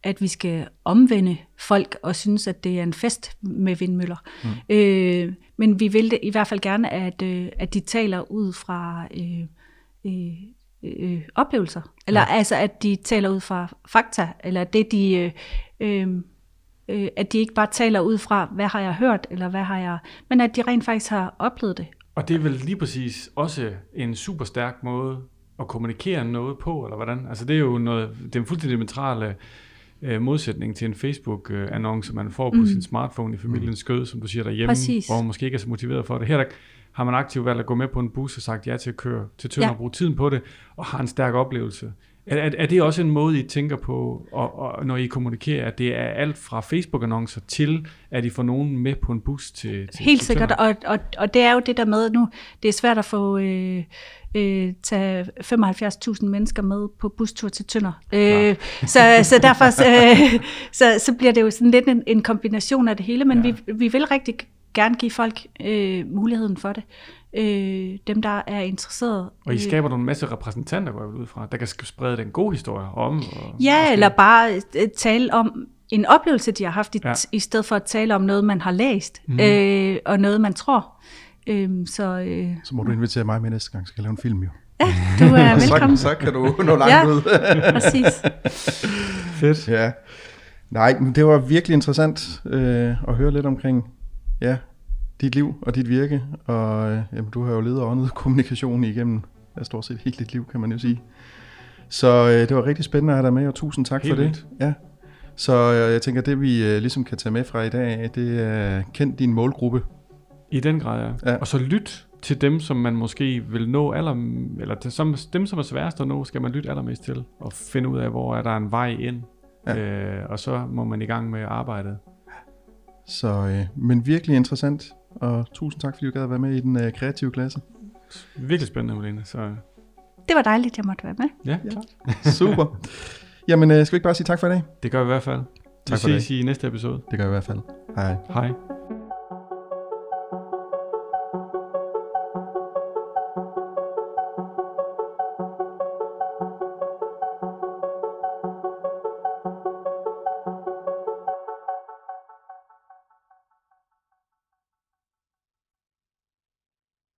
at vi skal omvende folk og synes, at det er en fest med vindmøller. Mm. Øh, men vi vil det i hvert fald gerne, at, øh, at de taler ud fra øh, øh, øh, oplevelser. Eller ja. altså, at de taler ud fra fakta, eller det de... Øh, øh, øh, at de ikke bare taler ud fra, hvad har jeg hørt, eller hvad har jeg... Men at de rent faktisk har oplevet det. Og det er vel lige præcis også en super stærk måde at kommunikere noget på, eller hvordan? Altså det er jo noget, det er en fuldstændig diametrale øh, modsætning til en Facebook-annonce, man får på mm. sin smartphone i familiens mm. skød, som du siger derhjemme, Præcis. hvor man måske ikke er så motiveret for det. Her der har man aktivt valgt at gå med på en bus og sagt ja til at køre til Tønder ja. og bruge tiden på det, og har en stærk oplevelse. Er, er, er det også en måde, I tænker på, og, og, når I kommunikerer, at det er alt fra Facebook-annoncer til, at I får nogen med på en bus til, til Helt sikkert, og, og, og det er jo det der med nu, det er svært at få øh, øh, tage 75.000 mennesker med på bustur til Tønder. Øh, så, så derfor øh, så, så bliver det jo sådan lidt en, en kombination af det hele, men ja. vi, vi vil rigtig gerne give folk øh, muligheden for det. Øh, dem, der er interesseret. Og I skaber nogle masse repræsentanter, går jeg ud fra, der kan sprede den gode historie om. Og, ja, måske. eller bare øh, tale om en oplevelse, de har haft, i, ja. i stedet for at tale om noget, man har læst, mm. øh, og noget, man tror. Øhm, så, øh, så må du invitere mig med næste gang, så skal jeg lave en film jo. Ja, du er velkommen. så, så kan du nå langt ja, ud. præcis. Fedt. Ja. Nej, men det var virkelig interessant øh, at høre lidt omkring ja, dit liv og dit virke. Og øh, jamen, du har jo ledet åndet kommunikation igennem ja, stort set hele dit liv, kan man jo sige. Så øh, det var rigtig spændende at have dig med, og tusind tak Helt for det. Ja. Så øh, jeg tænker, det vi øh, ligesom kan tage med fra i dag, det er kend din målgruppe. I den grad, ja. ja. Og så lyt til dem, som man måske vil nå aller, eller til som, dem, som er sværest at nå, skal man lytte allermest til, og finde ud af, hvor er der en vej ind. Ja. Øh, og så må man i gang med arbejdet. Så, øh, men virkelig interessant, og tusind tak, fordi du gad at være med i den øh, kreative klasse. Virkelig spændende, Malene. Så... Det var dejligt, at jeg måtte være med. Ja, ja. Super. Jamen, øh, skal vi ikke bare sige tak for i dag? Det gør vi i hvert fald. Tak vi ses i næste episode. Det gør vi i hvert fald. Hej. Hej.